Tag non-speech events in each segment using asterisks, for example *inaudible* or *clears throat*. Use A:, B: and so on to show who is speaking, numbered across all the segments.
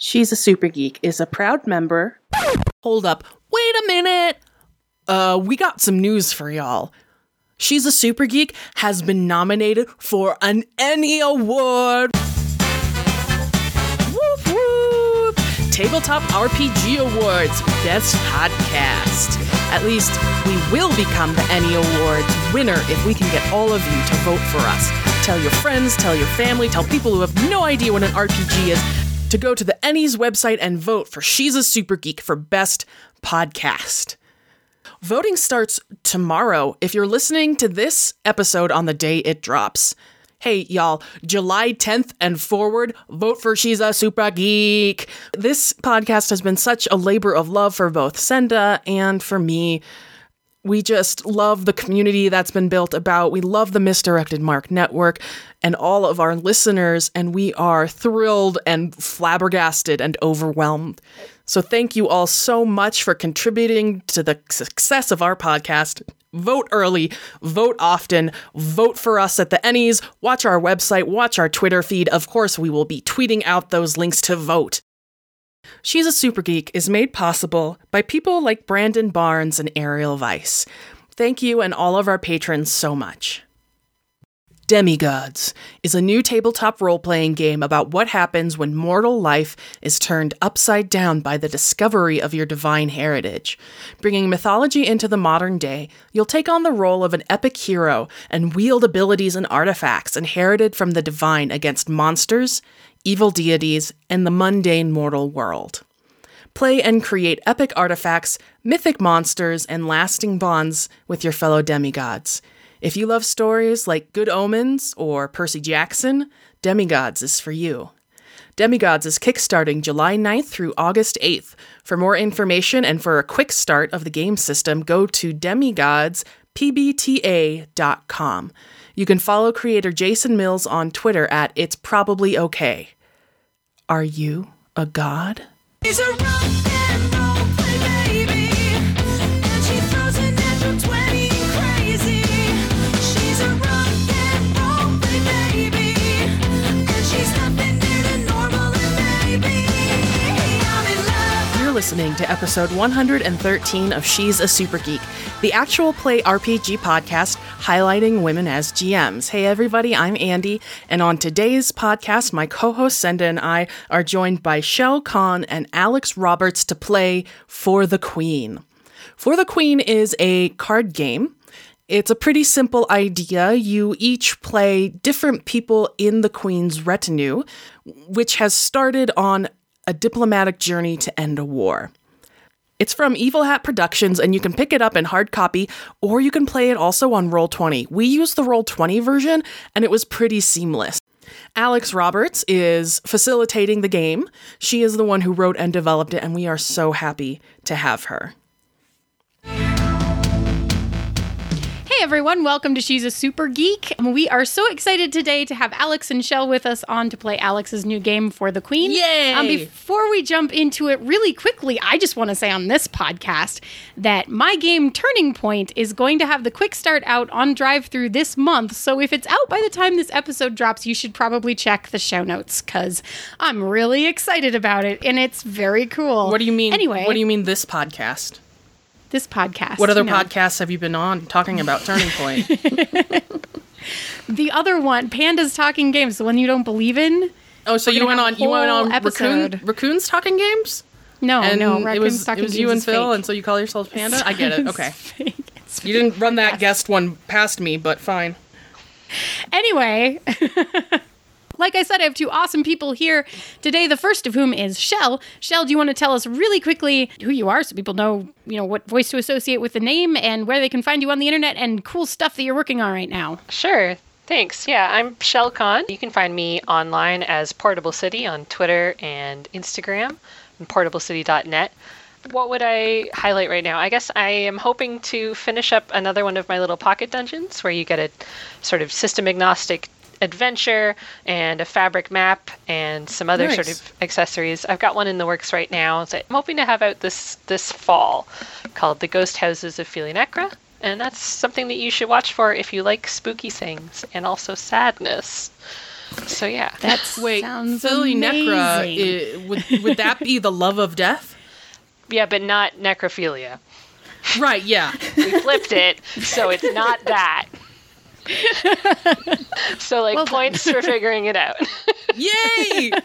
A: She's a Super Geek is a proud member.
B: Hold up. Wait a minute. Uh, we got some news for y'all. She's a Super Geek has been nominated for an ENnie Award. Whoop whoop! Tabletop RPG Awards Best Podcast. At least we will become the ENnie Awards winner if we can get all of you to vote for us. Tell your friends, tell your family, tell people who have no idea what an RPG is to go to the ENnies website and vote for She's a Super Geek for Best Podcast. Voting starts tomorrow if you're listening to this episode on the day it drops. Hey, y'all, July 10th and forward, vote for She's a Super Geek. This podcast has been such a labor of love for both Senda and for me. We just love the community that's been built about. We love the Misdirected Mark Network and all of our listeners, and we are thrilled and flabbergasted and overwhelmed. So, thank you all so much for contributing to the success of our podcast. Vote early, vote often, vote for us at the ENnies, watch our website, watch our Twitter feed. Of course, we will be tweeting out those links to vote. She's a Super Geek is made possible by people like Brandon Barnes and Ariel Weiss. Thank you and all of our patrons so much. Demigods is a new tabletop role playing game about what happens when mortal life is turned upside down by the discovery of your divine heritage. Bringing mythology into the modern day, you'll take on the role of an epic hero and wield abilities and artifacts inherited from the divine against monsters, evil deities, and the mundane mortal world. Play and create epic artifacts, mythic monsters, and lasting bonds with your fellow demigods. If you love stories like Good Omens or Percy Jackson, Demigods is for you. Demigods is kickstarting July 9th through August 8th. For more information and for a quick start of the game system, go to demigodspbta.com. You can follow creator Jason Mills on Twitter at It's Probably Okay. Are you a god? Listening to episode 113 of She's a Super Geek, the actual play RPG podcast highlighting women as GMs. Hey, everybody, I'm Andi, and on today's podcast, my co host Senda and I are joined by Shel Kahn and Alex Roberts to play For the Queen. For the Queen is a card game. It's a pretty simple idea. You each play different people in the Queen's retinue, which has started on a diplomatic journey to end a war. It's from Evil Hat Productions, and you can pick it up in hard copy, or you can play it also on Roll20. We used the Roll20 version, and it was pretty seamless. Alex Roberts is facilitating the game. She is the one who wrote and developed it, and we are so happy to have her.
C: Hey everyone, welcome to She's a Super Geek. We are so excited today to have Alex and Shel with us on to play Alex's new game for the Queen.
B: Yay!
C: Um, before we jump into it really quickly, I just want to say on this podcast that my game Turning Point is going to have the quick start out on drive through this month. So if it's out by the time this episode drops, you should probably check the show notes because I'm really excited about it and it's very cool.
B: What do you mean?
C: Anyway,
B: what do you mean this podcast?
C: This podcast.
B: What other podcasts have you been on talking about Turning Point? *laughs*
C: The other one, Pandas Talking Games, the one you don't believe in.
B: Oh, so
C: We're
B: you went on you went on raccoon, raccoons talking games,
C: No,
B: and
C: no,
B: it was
C: Talking
B: it was
C: Games
B: you and Phil,
C: fake.
B: and so you call yourselves Panda. I get it. *laughs* Okay, you didn't run that guest one past me, but fine.
C: Anyway, *laughs* like I said, I have two awesome people here today. The first of whom is Shel. Shel, do you want to tell us really quickly who you are so people know, you know, what voice to associate with the name and where they can find you on the internet and cool stuff that you're working on right now?
D: Sure. Thanks. Yeah, I'm Shel Kahn. You can find me online as Portable City on Twitter and Instagram, and portablecity.net. What would I highlight right now? I guess I am hoping to finish up another one of my little pocket dungeons where you get a sort of system agnostic adventure and a fabric map and some other sort of accessories. I've got one in the works right now that I'm hoping to have out this this fall called The Ghost Houses of Philionecra. And that's something that you should watch for if you like spooky things and also sadness. So yeah,
C: that's
B: Wait,
C: sounds
B: Philly Necra,
C: amazing.
B: i- would, would that be the love of death?
D: yeah, but not necrophilia.
B: Right, yeah.
D: We flipped it, so it's not that. *laughs* *laughs* so like
C: Well
D: points for figuring it out. *laughs*
B: Yay! *laughs*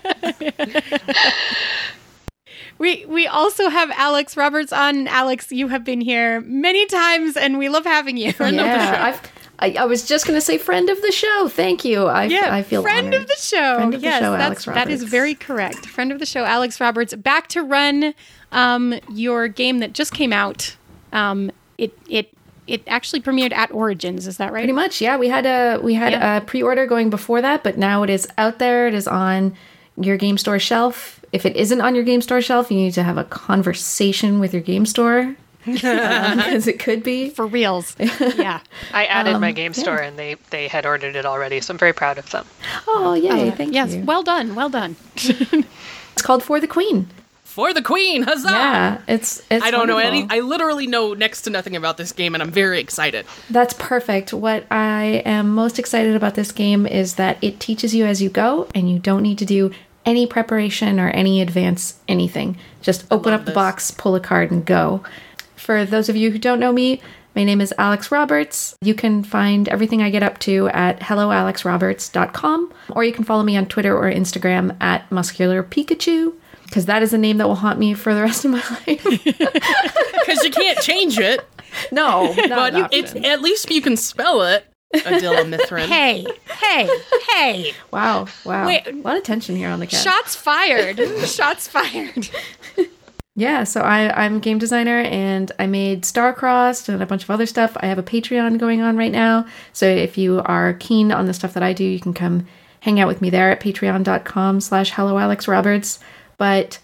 C: We we also have Alex Roberts on. Alex, you have been here many times, and we love having you.
E: yeah, I've, I, I was just going to say friend of the show. Thank you. I,
C: Yeah,
E: I feel
C: friend
E: honored.
C: of the show.
E: Friend of the
C: yes,
E: show,
C: that's,
E: Alex
C: that is very correct. Friend of the show, Alex Roberts. Back to run um, your game that just came out. Um, it it it actually premiered at Origins. Is that right?
E: Pretty much, yeah. We had a we had
C: Yeah.
E: a pre-order going before that, but now it is out there. It is on your game store shelf. If it isn't on your game store shelf, you need to have a conversation with your game store *laughs* *laughs* because it could be.
C: For reals. *laughs* yeah.
D: I added
E: Um,
D: my game store and they they had ordered it already, so I'm very proud of them.
E: Oh yay! Thank
C: yes.
E: you.
C: Well done. Well done.
E: it's called For the Queen.
B: For the queen, huzzah!
E: Yeah, it's it's.
B: I don't know any. I literally know next to nothing about this game, and I'm very excited.
E: That's perfect. What I am most excited about this game is that it teaches you as you go, and you don't need to do any preparation or any advance anything. Just open up the
B: this.
E: box, pull a card, and go. For those of you who don't know me, my name is Alex Roberts. You can find everything I get up to at helloalexroberts.com, or you can follow me on Twitter or Instagram at Muscular Pikachu, because that is a name that will haunt me for the rest of my life. *laughs*
B: Because you can't change it,
E: no, not
B: but
E: an
B: it's at least you can spell it. Adila Mithrin.
C: Hey. Hey. Hey.
E: Wow, wow.
C: Wait.
E: a lot of tension here on the cast.
C: Shots fired. *laughs* Shots fired.
E: Yeah, so I, I'm a game designer and I made Starcrossed and a bunch of other stuff. I have a Patreon going on right now. So if you are keen on the stuff that I do, you can come hang out with me there at patreon.com slash hello Alex Roberts. But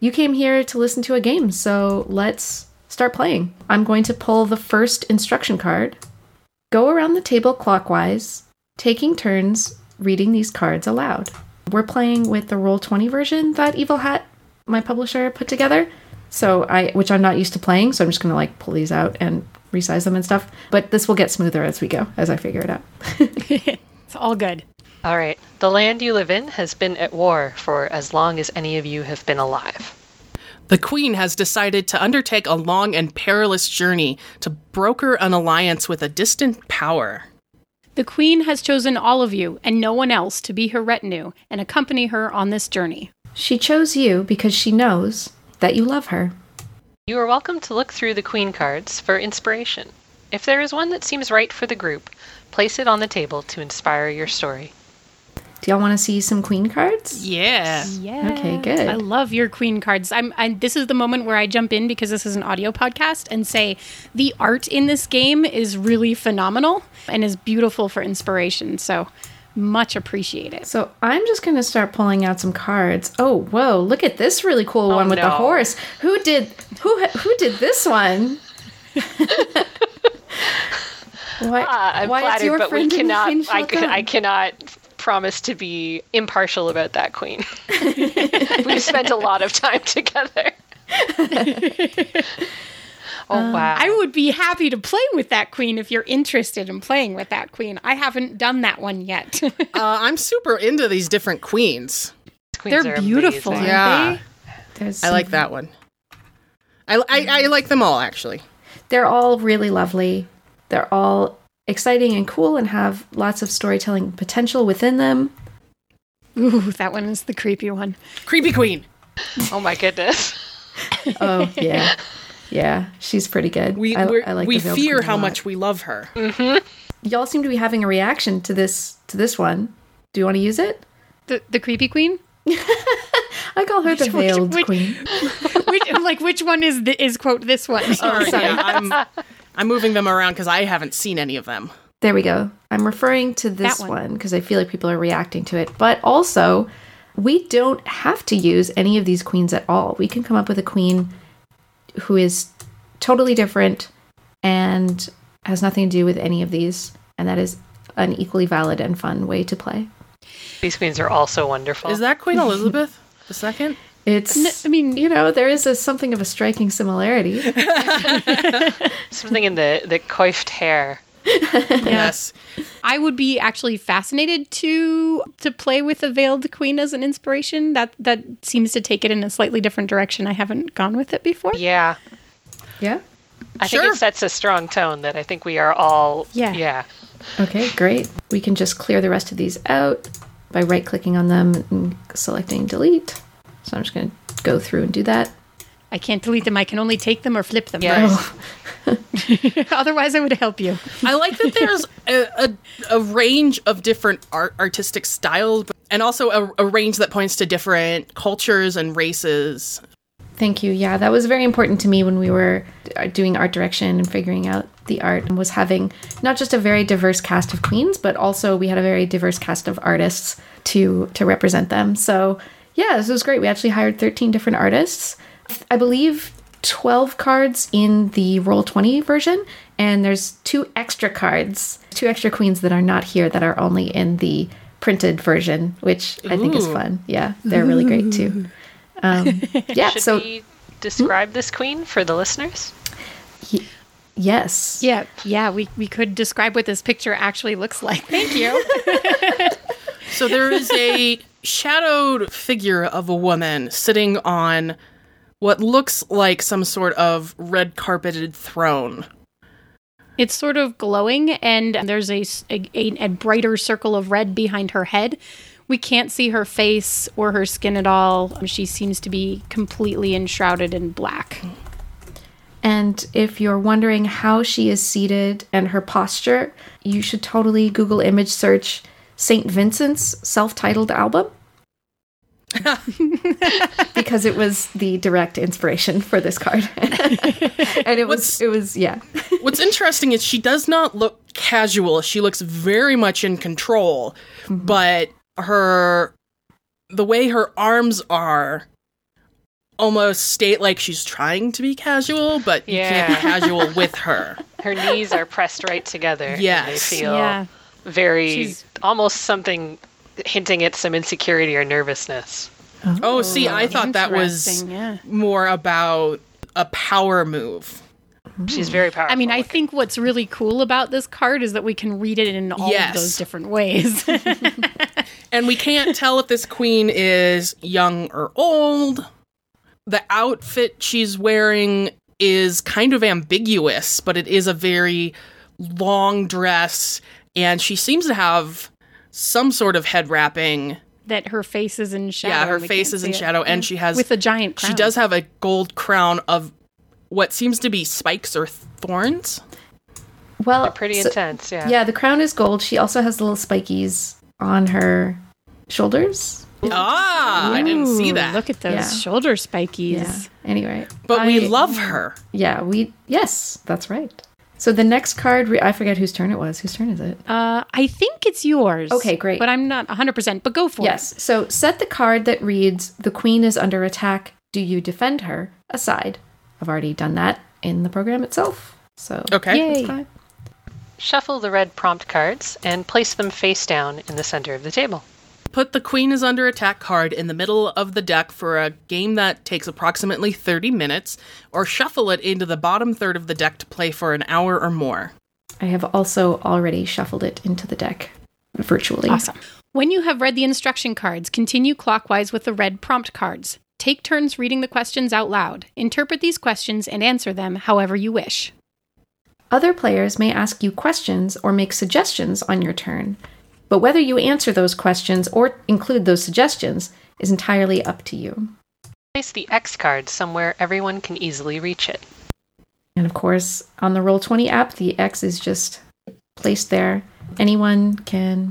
E: you came here to listen to a game, so let's start playing. I'm going to pull the first instruction card, go around the table clockwise, taking turns reading these cards aloud. We're playing with the Roll20 version that Evil Hat, my publisher, put together. So I, which I'm not used to playing, so I'm just gonna like pull these out and resize them and stuff. But this will get smoother as we go, as I figure it out. *laughs* *laughs*
C: It's all good.
D: All right. The land you live in has been at war for as long as any of you have been alive.
B: The queen has decided to undertake a long and perilous journey to broker an alliance with a distant power.
C: The queen has chosen all of you and no one else to be her retinue and accompany her on this journey.
E: She chose you because she knows that you love her.
D: You are welcome to look through the queen cards for inspiration. If there is one that seems right for the group, place it on the table to inspire your story.
E: Do y'all want to see some queen cards?
B: Yeah.
C: Yeah.
E: Okay, good.
C: I love your queen cards. I'm I, this is the moment where I jump in because this is an audio podcast and say the art in this game is really phenomenal and is beautiful for inspiration. So much appreciated.
E: So I'm just gonna start pulling out some cards. Oh, whoa! Look at this really cool one with the horse. Who did who who did this one? *laughs* Why,
D: Ah, I'm
E: why it's
D: flattered,
E: your
D: but we
E: friend in
D: cannot.
E: green
D: I. I cannot promise to be impartial about that queen. *laughs* We've spent a lot of time together. *laughs* oh wow!
C: I would be happy to play with that queen if you're interested in playing with that queen. I haven't done that one yet. *laughs*
B: Uh, I'm super into these different queens.
D: Queens
C: They're
D: are
C: beautiful,
D: amazing.
C: aren't
B: Yeah.
C: they?
E: There's
B: I like that one. I, I, I like them all, actually.
E: They're all really lovely. They're all exciting and cool and have lots of storytelling potential within them.
C: Ooh, that one is the creepy one.
B: Creepy Queen.
D: Oh my goodness! *laughs*
E: Oh yeah, yeah, she's pretty good.
B: We,
E: I,
B: we're,
E: I like
B: we
E: the
B: fear how much we love her. Mm-hmm.
E: y'all seem to be having a reaction to this to this one. Do you want to use it?
C: The the creepy queen. *laughs*
E: I call her the veiled
C: which-
E: queen.
C: Which, like which one is the, is quote this one?
B: Sorry,
E: sorry.
B: yeah, I'm, I'm moving them around because I haven't seen any of them.
E: There we go. I'm referring to this
C: That
E: one
C: one.
E: because I feel like people are reacting to it. But also, we don't have to use any of these queens at all. We can come up with a queen who is totally different and has nothing to do with any of these. And that is an equally valid and fun way to play.
D: These queens are also wonderful.
B: Is that Queen *laughs* Elizabeth the second?
E: It's,
C: I mean-
E: you know, there is a, something of a striking similarity. *laughs*
D: something in the the coiffed hair?
B: Yes.
C: I would be actually fascinated to to play with a veiled queen as an inspiration. That that seems to take it in a slightly different direction. I haven't gone with it before.
D: Yeah.
E: Yeah.
D: I
B: Sure.
D: think it sets a strong tone that I think we are all.
C: Yeah.
D: Yeah.
E: Okay, great. We can just clear the rest of these out by right clicking on them and selecting delete. So I'm just going to go through and do that.
C: I can't delete them. I can only take them or flip them.
D: Yes. *laughs*
C: Otherwise, I would help you.
B: I like that there's a, a, a range of different art, artistic styles and also a, a range that points to different cultures and races.
E: Thank you. Yeah, that was very important to me when we were uh, doing art direction and figuring out the art and was having not just a very diverse cast of queens, but also we had a very diverse cast of artists to to represent them. So, yeah, this was great. We actually hired 13 different artists. I believe 12 cards in the roll 20 version and there's two extra cards, two extra queens that are not here that are only in the printed version, which I think is fun. Yeah, they're really great too. Um, *laughs* yeah,
D: Should
E: so
D: we describe this queen for the listeners?
E: yes.
C: Yeah, yeah. We we could describe what this picture actually looks like. Thank you. *laughs*
B: So there is a shadowed figure of a woman sitting on what looks like some sort of red carpeted throne.
C: It's sort of glowing, and there's a a brighter circle of red behind her head. We can't see her face or her skin at all. She seems to be completely enshrouded in black.
E: And if you're wondering how she is seated and her posture, you should totally Google image search St. Vincent's self titled album. *laughs* because it was the direct inspiration for this card. *laughs* and it was,
B: What's-
E: it was, yeah.
B: What's interesting is she does not look casual. She looks very much in control, mm-hmm. but her the way her arms are almost state like she's trying to be casual, but you can't be casual with her.
D: Her knees are pressed right together. and
B: Yes.
D: they feel
C: Yeah.
D: Very
C: She's-
D: almost something hinting at some insecurity or nervousness.
B: Oh, oh see, I thought that was
C: yeah.
B: more about a power move.
D: She's very powerful.
C: I mean, I think what's really cool about this card is that we can read it in all
B: Yes.
C: of those different ways. *laughs*
B: And we can't tell if this queen is young or old. The outfit she's wearing is kind of ambiguous, but it is a very long dress, and she seems to have some sort of head wrapping.
C: that her face is in shadow.
B: Yeah, her face is in
C: see it.
B: shadow, and she has
C: with a giant crown.
B: she does have a gold crown of what seems to be spikes or thorns.
E: Well,
D: They're pretty
E: so-
D: intense. Yeah.
E: Yeah, the crown is gold. She also has little spikies on her shoulders.
B: Ah, I didn't see that.
C: Look at those
E: Yeah.
C: shoulder spikies.
E: Yeah. Anyway,
B: but we love her.
E: Yeah, we yes, that's right. So the next card, re- I forget whose turn it was. Whose turn is it?
C: Uh, I think it's yours.
E: Okay, great.
C: But I'm not 100%, but go for it.
E: Yes. So set the card that reads "The Queen is under attack. Do you defend her?" aside. I've already done that in the program itself. So
B: Okay.
C: Yay.
E: that's fine.
D: Shuffle the red prompt cards and place them face down in the center of the table.
B: Put the Queen is Under Attack card in the middle of the deck for a game that takes approximately 30 minutes, or shuffle it into the bottom third of the deck to play for an hour or more.
E: I have also already shuffled it into the deck virtually.
C: Awesome. When you have read the instruction cards, continue clockwise with the red prompt cards. Take turns reading the questions out loud. Interpret these questions and answer them however you wish.
E: Other players may ask you questions or make suggestions on your turn, but whether you answer those questions or include those suggestions is entirely up to you.
D: Place the X card somewhere everyone can easily reach it.
E: And of course, on the Roll20 app, the X is just placed there. Anyone can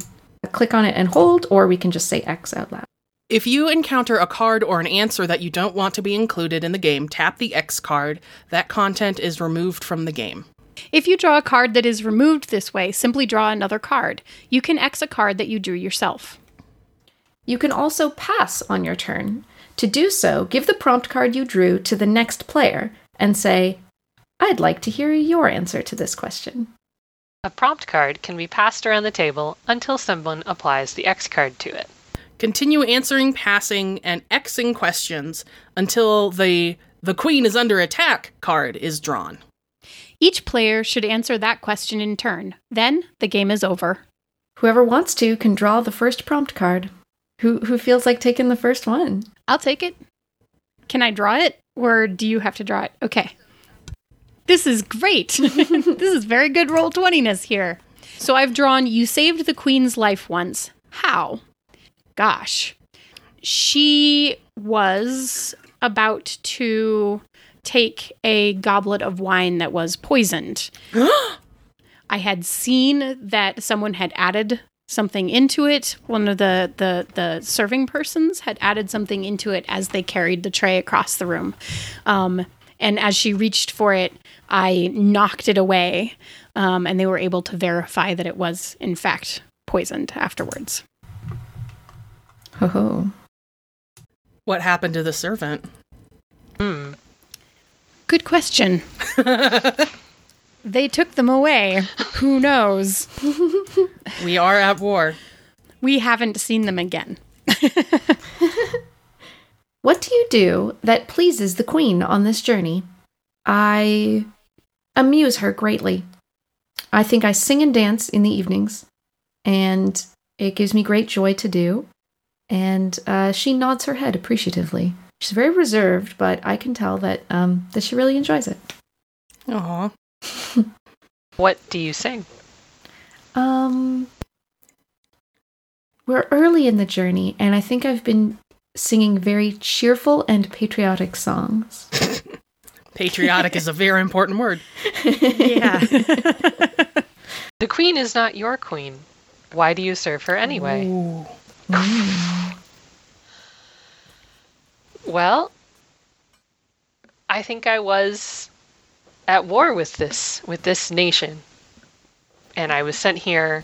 E: click on it and hold, or we can just say X out loud.
B: If you encounter a card or an answer that you don't want to be included in the game, tap the X card. That content is removed from the game.
C: If you draw a card that is removed this way, simply draw another card. You can X a card that you drew yourself.
E: You can also pass on your turn. To do so, give the prompt card you drew to the next player and say, I'd like to hear your answer to this question.
D: A prompt card can be passed around the table until someone applies the X card to it.
B: Continue answering, passing, and Xing questions until the the Queen is under attack card is drawn.
C: Each player should answer that question in turn. Then the game is over.
E: Whoever wants to can draw the first prompt card. Who who feels like taking the first one?
C: I'll take it. Can I draw it? Or do you have to draw it? Okay. This is great. *laughs* this is very good roll 20ness here. So I've drawn You Saved the Queen's Life Once. How? Gosh. She was about to take a goblet of wine that was poisoned. *gasps* I had seen that someone had added something into it. One of the, the the serving persons had added something into it as they carried the tray across the room. Um, and as she reached for it, I knocked it away, um, and they were able to verify that it was in fact poisoned afterwards.
E: Ho ho.
B: What happened to the servant?
D: Hmm.
C: Good question. *laughs* they took them away. Who knows? *laughs*
B: We are at war.
C: We haven't seen them again. *laughs*
E: What do you do that pleases the queen on this journey? I amuse her greatly. I think I sing and dance in the evenings, and it gives me great joy to do. And uh, she nods her head appreciatively. She's very reserved, but I can tell that um, that she really enjoys it.
B: Aw. *laughs*
D: What do you sing?
E: Um, we're early in the journey, and I think I've been singing very cheerful and patriotic songs. *laughs*
B: Patriotic is a very important word. *laughs*
C: Yeah.
D: The queen is not your queen. Why do you serve her anyway? Well, I think I was at war with this with this nation. And I was sent here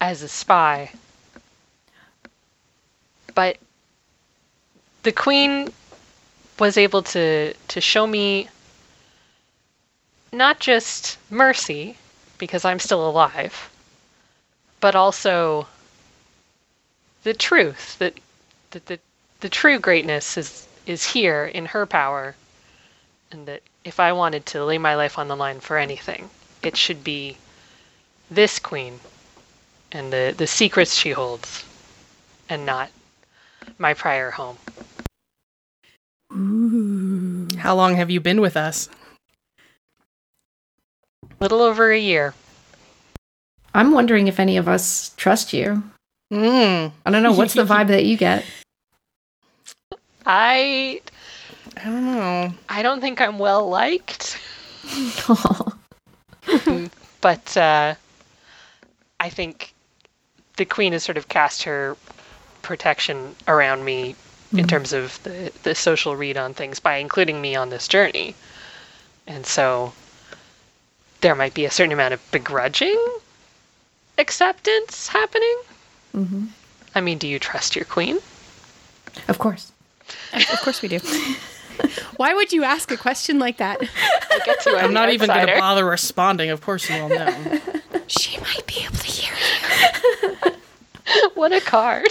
D: as a spy. But the queen was able to to show me not just mercy because I'm still alive, but also the truth that that the the true greatness is is here in her power and that if I wanted to lay my life on the line for anything, it should be this queen and the, the secrets she holds and not my prior home.
B: How long have you been with us?
D: Little over a year.
E: I'm wondering if any of us trust you.
B: Mm.
E: I don't know. What's the *laughs* vibe that you get?
D: I
B: I don't know.
D: I don't think I'm well liked, *laughs* but uh, I think the queen has sort of cast her protection around me in terms of the, the social read on things by including me on this journey. And so there might be a certain amount of begrudging acceptance happening.
E: Mhm.
D: I mean, do you trust your queen?
E: Of course.
C: Of course we do. *laughs* Why would you ask a question like that?
D: I get to.
B: I'm not even going to bother responding. Of course, you all know. *laughs*
C: She might be able to hear you. *laughs*
D: What a card.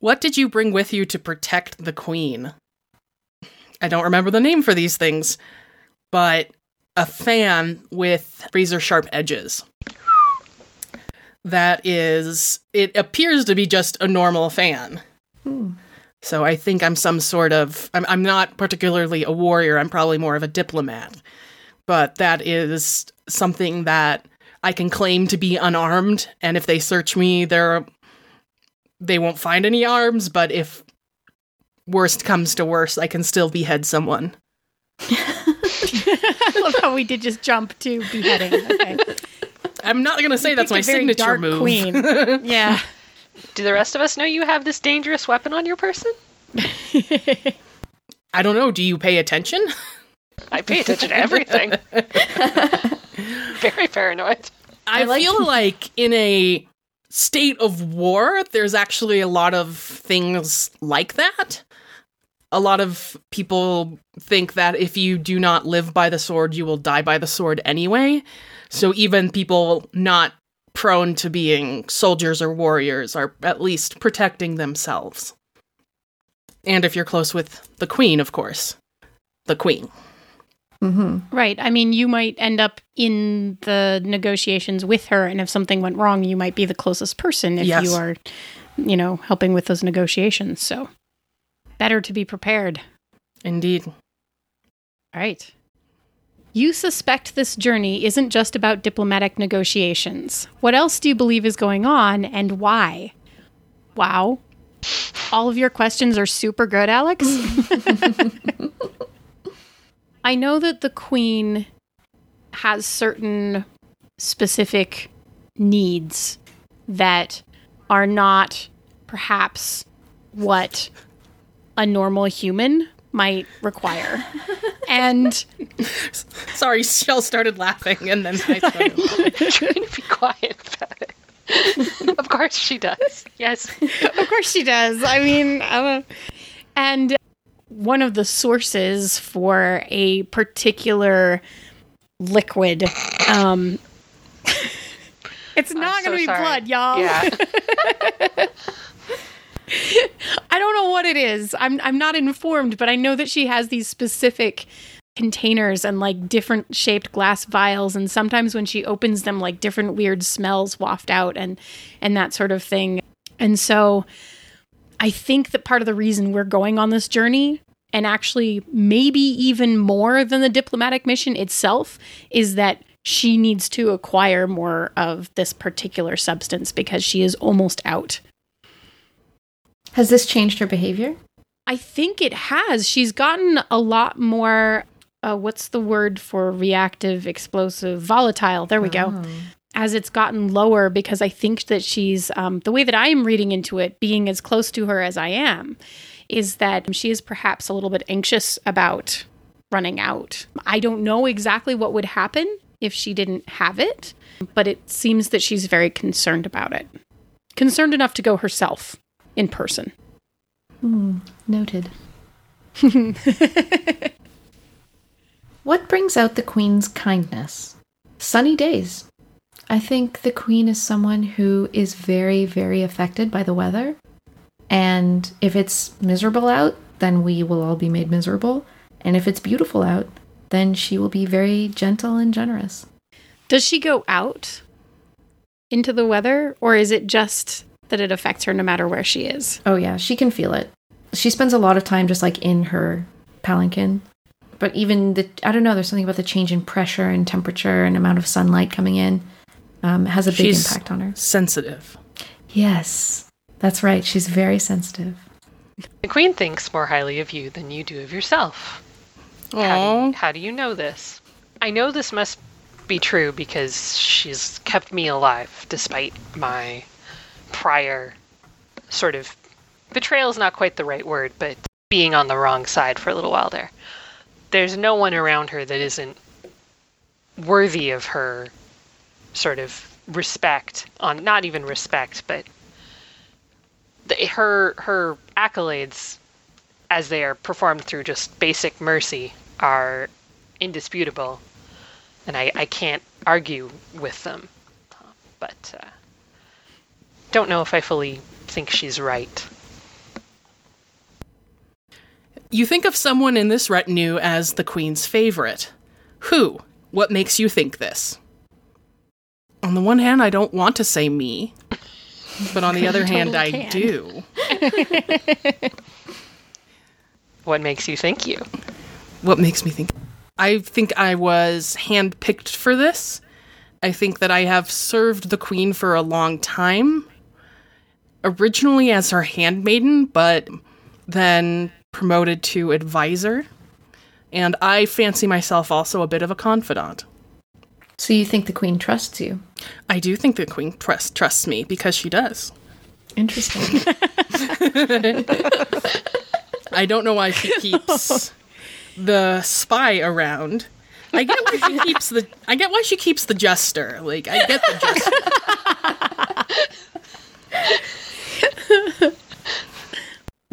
B: what did you bring with you to protect the queen? I don't remember the name for these things, but a fan with razor sharp edges. That is, it appears to be just a normal fan. Hmm. So I think I'm some sort of, I'm, I'm not particularly a warrior, I'm probably more of a diplomat. But that is something that I can claim to be unarmed, and if they search me, they're they won't find any arms, but if worst comes to worst, I can still behead someone.
C: I *laughs* love how we did just jump to beheading. Okay. *laughs*
B: I'm not gonna say that's my
C: a very
B: signature
C: dark
B: move.
C: Queen. *laughs* yeah.
D: Do the rest of us know you have this dangerous weapon on your person?
B: I don't know. Do you pay attention?
D: I pay attention to everything. *laughs* Very paranoid.
B: I,
E: like-
B: feel like in a state of war, there's actually a lot of things like that. A lot of people think that if you do not live by the sword, you will die by the sword anyway. So even people not prone to being soldiers or warriors are at least protecting themselves. And if you're close with the queen, of course, the queen. Mm-hmm.
C: Right. I mean, you might end up in the negotiations with her, and if something went wrong, you might be the closest person if
B: Yes.
C: you are, you know, helping with those negotiations. So, better to be prepared.
B: Indeed.
C: All right. You suspect this journey isn't just about diplomatic negotiations. What else do you believe is going on and why? Wow. All of your questions are super good, Alex. *laughs* I know that the queen has certain specific needs that are not perhaps what a normal human might require. and *laughs*
B: Sorry, Shel started laughing and then I started laughing.
D: trying to be quiet about it. *laughs* of course she does. Yes.
C: Of course she does. I mean, uh, and one of the sources for a particular liquid, um, *laughs* it's not
D: so
C: going to be
D: sorry.
C: blood, y'all.
D: Yeah.
C: I don't know what it is. I'm I'm not informed, but I know that she has these specific containers and like different shaped glass vials and sometimes when she opens them like different weird smells waft out and and that sort of thing. And so I think that part of the reason we're going on this journey and actually maybe even more than the diplomatic mission itself is that she needs to acquire more of this particular substance because she is almost out.
E: Has this changed her behavior?
C: I think it has. She's gotten a lot more. Uh, what's the word for reactive, explosive, volatile? There we go. As it's gotten lower, because I think that she's, um, the way that I am reading into it, being as close to her as I am, is that she is perhaps a little bit anxious about running out. I don't know exactly what would happen if she didn't have it, but it seems that she's very concerned about it. Concerned enough to go herself in person.
E: Hmm, noted. *laughs* what brings out the queen's kindness? Sunny days. I think the queen is someone who is very, very affected by the weather. And if it's miserable out, then we will all be made miserable. And if it's beautiful out, then she will be very gentle and generous.
C: Does she go out into the weather, or is it just that it affects her no matter where she is?
E: Oh, yeah, she can feel it. She spends a lot of time just like in her palanquin. But even the, I don't know, there's something about the change in pressure and temperature and amount of sunlight coming in um, has a big
B: She's-
E: impact on her.
B: Sensitive.
E: Yes, that's right. She's very sensitive.
D: The queen thinks more highly of you than you do of yourself. How do, you, how do you know this? I know this must be true because she's kept me alive despite my prior sort of betrayal is not quite the right word, but being on the wrong side for a little while there. There's no one around her that isn't worthy of her sort of respect on not even respect, but the, her her accolades as they are performed through just basic mercy are indisputable and I, I can't argue with them but uh, don't know if I fully think she's right
B: You think of someone in this retinue as the queen's favorite. Who? What makes you think this? On the one hand, I don't want to say me, but on the *laughs* other hand, I
C: can.
B: do. *laughs*
D: what makes you think you
B: What makes me think? I think I was handpicked for this. I think that I have served the queen for a long time. Originally as her handmaiden, but then promoted to advisor. And I fancy myself also a bit of a confidant.
E: So you think the queen trusts you?
B: I do think the queen trust, trusts me because she does.
E: Interesting. *laughs* *laughs*
B: I don't know why she keeps the spy around. I get why she keeps the I get why she keeps the jester. Like I get the jester. *laughs* *laughs*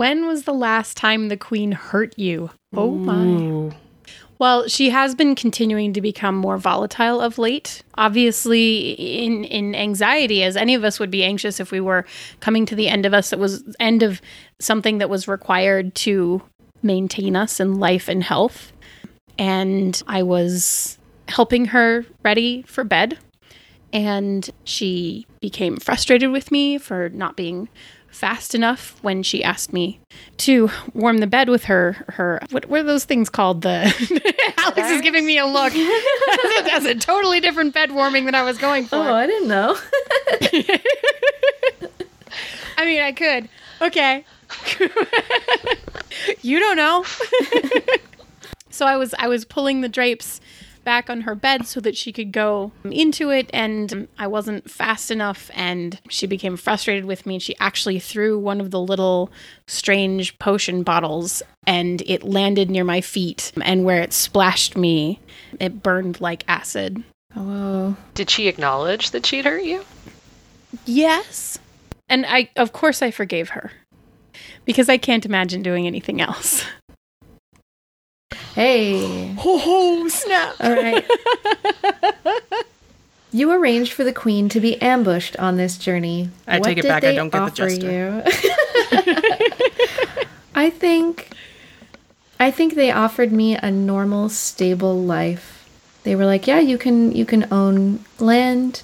C: When was the last time the queen hurt you? Oh my. Well, she has been continuing to become more volatile of late. Obviously, in in anxiety, as any of us would be anxious if we were coming to the end of us that was end of something that was required to maintain us in life and health. And I was helping her ready for bed, and she became frustrated with me for not being fast enough when she asked me to warm the bed with her her what were those things called? The *laughs* Alex is giving me a look. *laughs* That's a totally different bed warming than I was going for.
E: Oh, I didn't know. *laughs*
C: I mean I could. Okay. You don't know. So I was I was pulling the drapes back on her bed so that she could go into it and I wasn't fast enough and she became frustrated with me and she actually threw one of the little strange potion bottles and it landed near my feet and where it splashed me it burned like acid.
E: Whoa.
D: Did she acknowledge that she'd hurt you?
C: Yes. And I of course I forgave her because I can't imagine doing anything else. *laughs*
E: Hey.
C: Oh, snap.
E: All right. *laughs* you arranged for the queen to be ambushed on this journey.
B: I take it back, I don't get the
E: you? *laughs* *laughs* I think I think they offered me a normal stable life. They were like, "Yeah, you can you can own land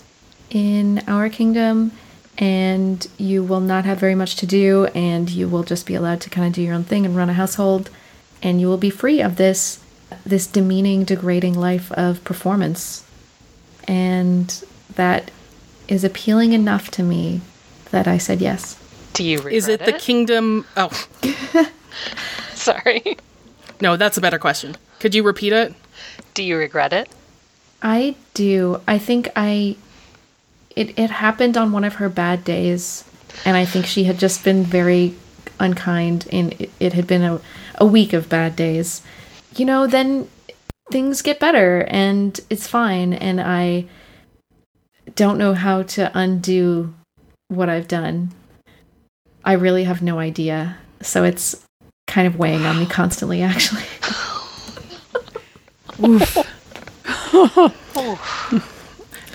E: in our kingdom and you will not have very much to do and you will just be allowed to kind of do your own thing and run a household and you will be free of this this demeaning degrading life of performance and that is appealing enough to me that I said yes.
D: Do you regret
B: Is it the kingdom? Oh, *laughs*
D: Sorry.
B: no, that's a better question. Could you repeat it?
D: Do you regret it?
E: I do. I think I it it happened on one of her bad days and I think she had just been very unkind and it, it had been a, a week of bad days. You know, then things get better and it's fine and I don't know how to undo what I've done. I really have no idea. So it's kind of weighing on me *sighs* constantly actually. *laughs* *laughs*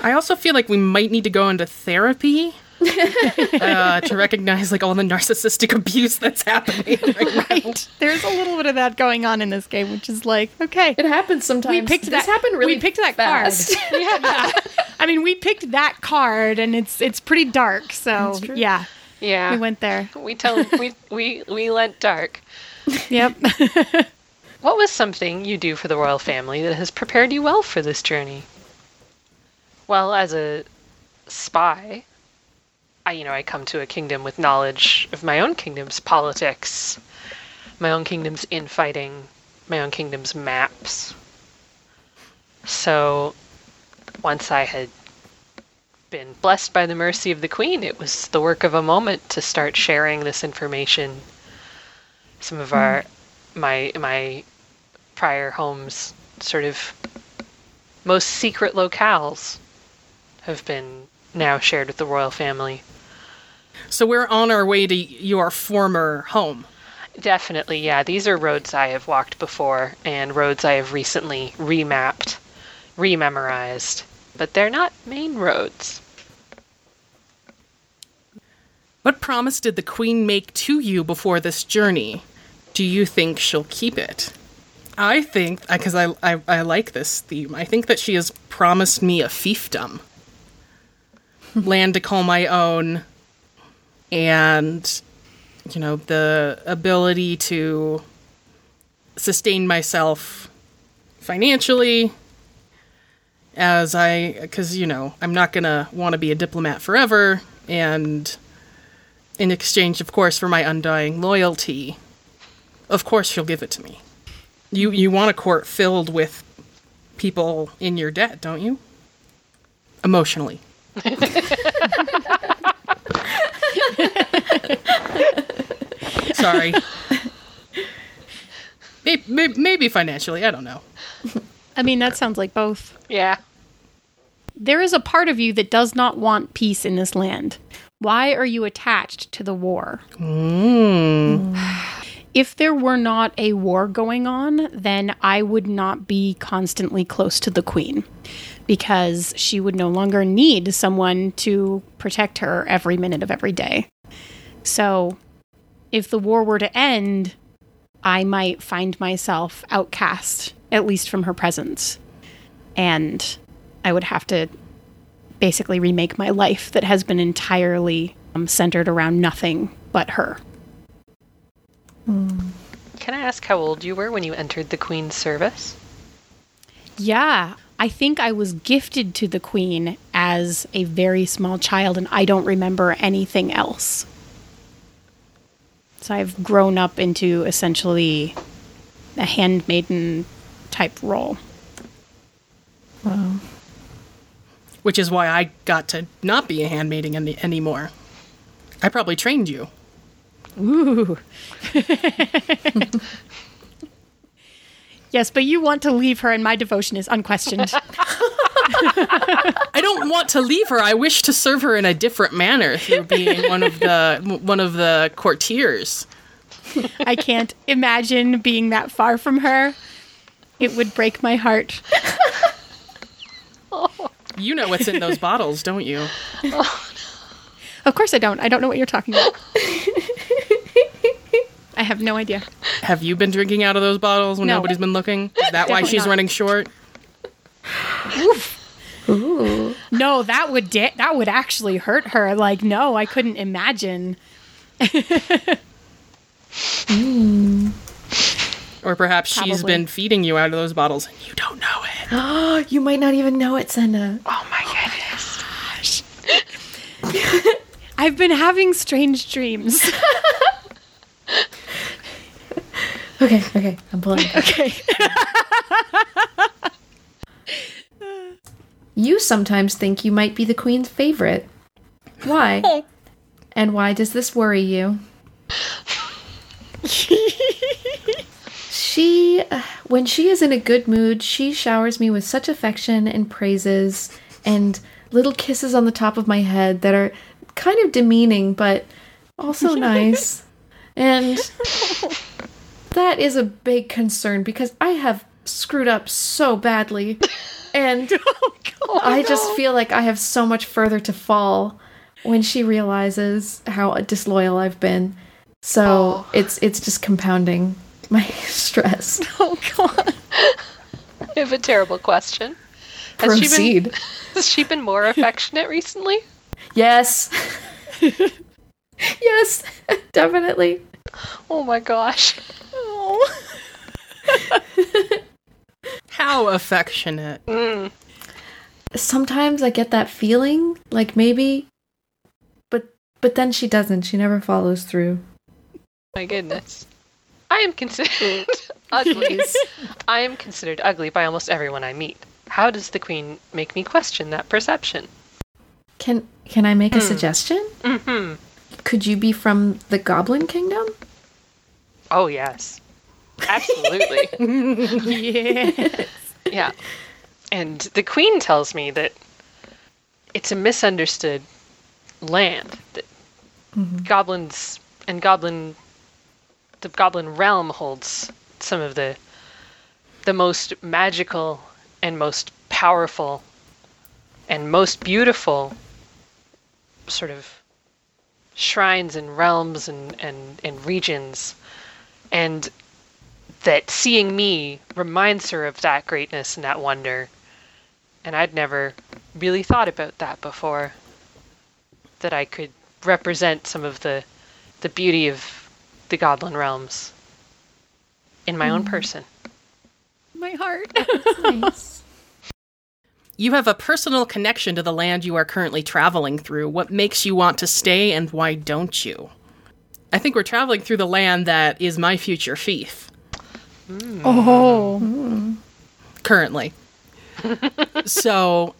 B: I also feel like we might need to go into therapy uh, to recognize like all the narcissistic abuse that's happening right now.
C: Right. There's a little bit of that going on in this game, which is like, okay.
E: It happens sometimes.
C: We picked
E: this
C: that.
E: happened really
C: we picked that
E: fast. *laughs*
C: card. yeah. I mean, we picked that card, and it's it's pretty dark. So yeah,
D: Yeah.
C: we went there. *laughs*
D: We tell we we we lent dark.
C: Yep. *laughs*
D: What was something you do for the royal family that has prepared you well for this journey? Well, as a spy, I you know, I come to a kingdom with knowledge of my own kingdom's politics, my own kingdom's infighting, my own kingdom's maps. So, once I had been blessed by the mercy of the queen, it was the work of a moment to start sharing this information. Some of our mm-hmm. my my prior homes sort of most secret locales have been now shared with the royal family.
B: So we're on our way to your former home.
D: Definitely, yeah. These are roads I have walked before and roads I have recently remapped, rememorized, but they're not main roads.
B: What promise did the queen make to you before this journey? Do you think she'll keep it? I think, uh, because I, I, I like this theme, I think that she has promised me a fiefdom. Land to call my own, and, you know, the ability to sustain myself financially as I, because, you know, I'm not going to want to be a diplomat forever, and in exchange, of course, for my undying loyalty, of course she'll give it to me. You you want a court filled with people in your debt, don't you? Emotionally. *laughs* *laughs* Sorry. Maybe, maybe financially, I don't know.
C: I mean, that sounds like both.
D: Yeah.
C: There is a part of you that does not want peace in this land. Why are you attached to the war? Hmm. if there were not a war going on, then I would not be constantly close to the queen because she would no longer need someone to protect her every minute of every day. So, if the war were to end, I might find myself outcast, at least from her presence. And I would have to basically remake my life that has been entirely um, centered around nothing but her.
D: Can I ask how old you were when you entered the Queen's service?
C: Yeah, I think I was gifted to the queen as a very small child, and I don't remember anything else. So I've grown up into essentially a handmaiden type role. Wow.
B: Which is why I got to not be a handmaiden any- anymore. I probably trained you.
C: Ooh. *laughs* yes, but you want to leave her, and my devotion is unquestioned. *laughs*
B: I don't want to leave her. I wish to serve her in a different manner through being one of the one of the courtiers.
C: I can't imagine being that far from her. It would break my heart.
B: You know what's in those bottles, don't you?
C: Of course I don't. I don't know what you're talking about. *laughs* I have no idea.
B: Have you been drinking out of those bottles when
C: No.
B: nobody's been looking? Is that why she's
C: not.
B: running short?
E: Ooh.
C: No, that would da- that would actually hurt her. Like, no, I couldn't imagine. *laughs*
B: Or perhaps she's been feeding you out of those bottles and you don't know it.
E: Oh, *gasps* you might not even know it, Senda.
D: Oh my oh goodness. Gosh. *laughs*
C: I've been having strange dreams. *laughs*
E: Okay, okay, I'm pulling. *laughs*
C: okay. *laughs*
E: You sometimes think you might be the queen's favorite. Why? *laughs* And why does this worry you? she, uh, when she is in a good mood, she showers me with such affection and praises and little kisses on the top of my head that are kind of demeaning but also nice. And that is a big concern because I have screwed up so badly. *laughs* And oh, I just feel like I have so much further to fall when she realizes how disloyal I've been. So oh. it's it's just compounding my *laughs* stress.
C: Oh god.
D: I have a terrible question. Has she
E: Proceed.
D: been *laughs* has she been more affectionate recently?
E: Yes. yes, definitely.
D: Oh my gosh. *laughs*
B: How affectionate.
E: Sometimes I get that feeling like maybe but but then she doesn't. She never follows through.
D: My goodness. I am considered *laughs* ugly. I am considered ugly by almost everyone I meet. How does the queen make me question that perception?
E: Can can I make a suggestion?
D: Mhm.
E: Could you be from the Goblin Kingdom?
D: Oh yes. Absolutely. *laughs*
C: yes.
D: Yeah. And the queen tells me that it's a misunderstood land. That mm-hmm. goblins and goblin the goblin realm holds some of the the most magical and most powerful and most beautiful sort of shrines and realms and, and, and regions. And that seeing me reminds her of that greatness and that wonder. And I'd never really thought about that before. That I could represent some of the the beauty of the goblin realms in my own mm-hmm. person.
C: My heart.
E: Nice. *laughs*
B: You have a personal connection to the land you are currently traveling through. What makes you want to stay and why don't you? I think we're traveling through the land that is my future fief hmm.
C: oh.
B: currently. *laughs* so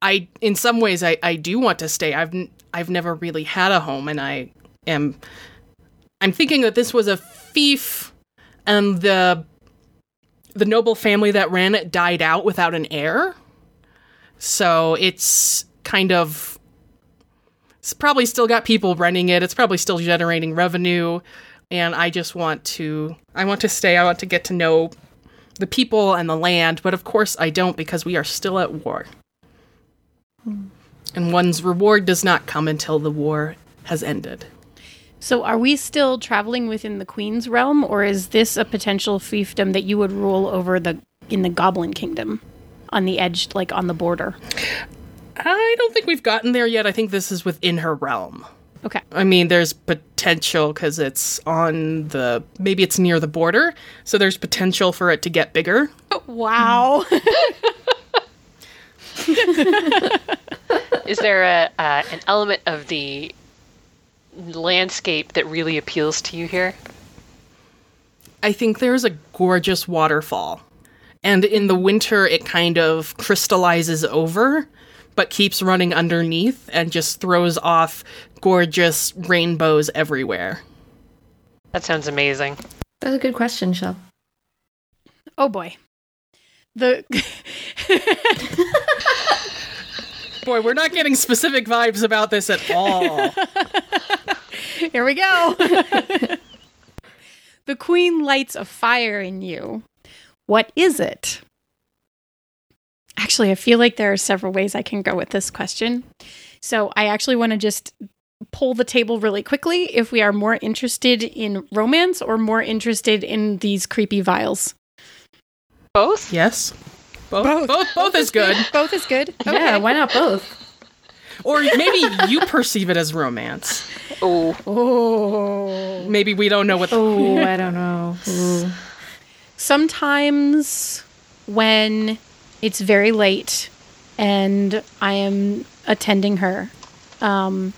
B: I in some ways I, I do want to stay. I've n- I've never really had a home and I am I'm thinking that this was a fief and the the noble family that ran it died out without an heir. So it's kind of it's probably still got people running it. It's probably still generating revenue and I just want to I want to stay. I want to get to know the people and the land, but of course I don't because we are still at war. Hmm. And one's reward does not come until the war has ended.
C: So, are we still traveling within the Queen's realm, or is this a potential fiefdom that you would rule over the in the Goblin Kingdom, on the edge, like on the border?
B: I don't think we've gotten there yet. I think this is within her realm.
C: Okay.
B: I mean, there's potential because it's on the maybe it's near the border, so there's potential for it to get bigger.
C: Wow. *laughs*
D: Is there a uh, an element of the landscape that really appeals to you here?
B: I think there's a gorgeous waterfall. And in the winter, it kind of crystallizes over, but keeps running underneath and just throws off gorgeous rainbows everywhere.
D: That sounds amazing.
E: That's a good question, Shel.
C: oh boy. The *laughs*
B: Boy, we're not getting specific vibes about this at all. *laughs*
C: Here we go. *laughs* the queen lights a fire in you. What is it? Actually, I feel like there are several ways I can go with this question. So I actually want to just pull the table really quickly if we are more interested in romance or more interested in these creepy vials.
D: Both?
B: yes? Both? Both, both, is good. *laughs*
C: Both is good.
E: Yeah, why not both?
B: Or maybe you perceive it as romance.
D: Oh,
C: Oh.
B: Maybe we don't know what the.
E: Oh, *laughs* I don't know. Ooh.
C: Sometimes when it's very late and I am attending her, um,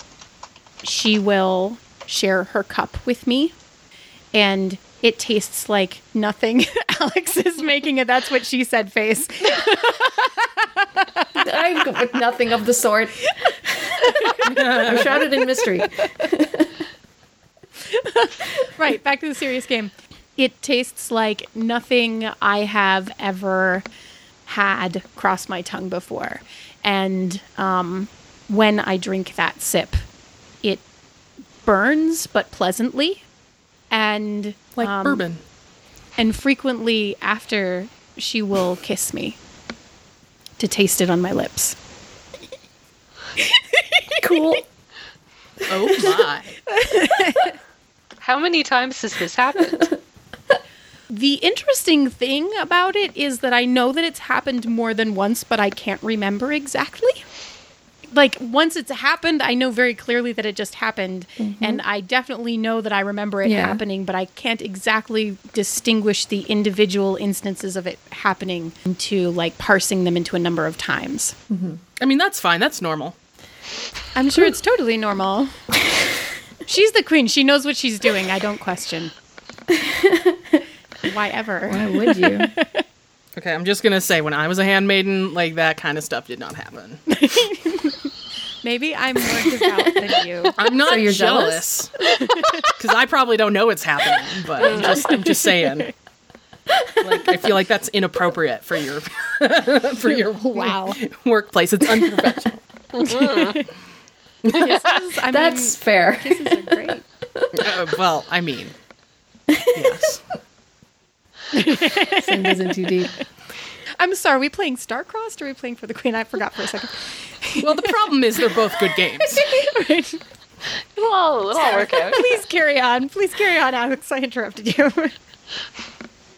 C: she will share her cup with me, and it tastes like nothing. *laughs* Alex is making it. That's what she said. Face. *laughs*
E: I go with nothing of the sort. *laughs* I'm shrouded in mystery.
C: right. Back to the serious game. It tastes like nothing I have ever had cross my tongue before, and um, when I drink that sip, it burns but pleasantly, and
B: Like
C: um,
B: bourbon.
C: and frequently after she will kiss me to taste it on my lips.
E: Cool.
B: Oh my. *laughs*
D: how many times has this happened?
C: The interesting thing about it is that I know that it's happened more than once, but I can't remember exactly. Like once it's happened, I know very clearly that it just happened, mm-hmm. and I definitely know that I remember it
E: Yeah.
C: happening, but I can't exactly distinguish the individual instances of it happening into like parsing them into a number of times. Mm-hmm.
B: I mean, that's fine. That's normal.
C: I'm sure it's totally normal. *laughs* she's the queen. She knows what she's doing. I don't question. *laughs* Why ever?
E: Why would you? *laughs*
B: Okay, I'm just gonna say, when I was a handmaiden, like that kind of stuff did not happen. *laughs*
C: Maybe I'm more devout than *laughs* you.
B: I'm not
E: So you're
B: jealous because I probably don't know what's happening, but I'm just, I'm just saying. Like, I feel like that's inappropriate for your for your
C: Wow.
B: workplace. It's unprofessional.
C: Kisses, I
E: That's fair.
C: kisses are great.
B: Uh, well, I mean, yes. *laughs*
E: Sand isn't too deep.
C: I'm sorry. Are we playing Starcrossed or are we playing for the queen? I forgot for a second.
B: Well, the problem is they're both good games. *laughs*
D: It'll all, it'll all work out.
C: Please carry on. Please carry on, Alex. I interrupted you. *laughs*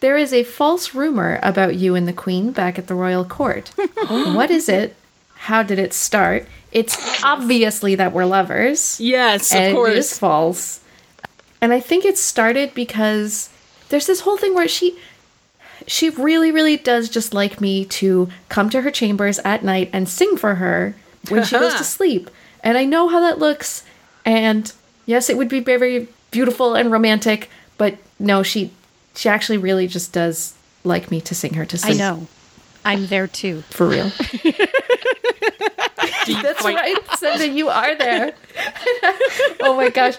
E: There is a false rumor about you and the queen back at the royal court. *gasps* what is it? How did it start? It's obviously that we're lovers.
B: Yes, of
E: and
B: course.
E: it is false. And I think it started because there's this whole thing where she she really, really does just like me to come to her chambers at night and sing for her when she goes to uh-huh. sleep. And I know how that looks. And yes, it would be very beautiful and romantic, but no, she she actually really just does like me to sing her to sleep.
C: I know. I'm there too.
E: For real. *laughs*
B: Do
E: That's
B: fight-
E: right, Senda, you are there. *laughs* oh my gosh.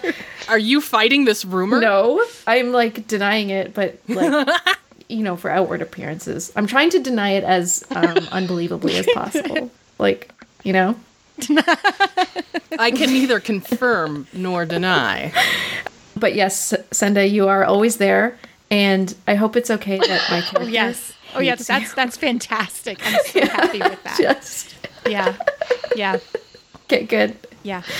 B: Are you fighting this rumor?
E: No, I'm like denying it, but like *laughs* you know, for outward appearances, I'm trying to deny it as um, *laughs* unbelievably as possible. Like, you know,
B: I can neither confirm nor deny.
E: but yes, Senda, you are always there, and I hope it's okay that my character.
C: Oh yes. Oh yes,
E: hates
C: that's that's fantastic. I'm so happy with that.
E: Just
C: Yeah. Yeah. *laughs*
E: okay, good.
C: Yeah. *laughs*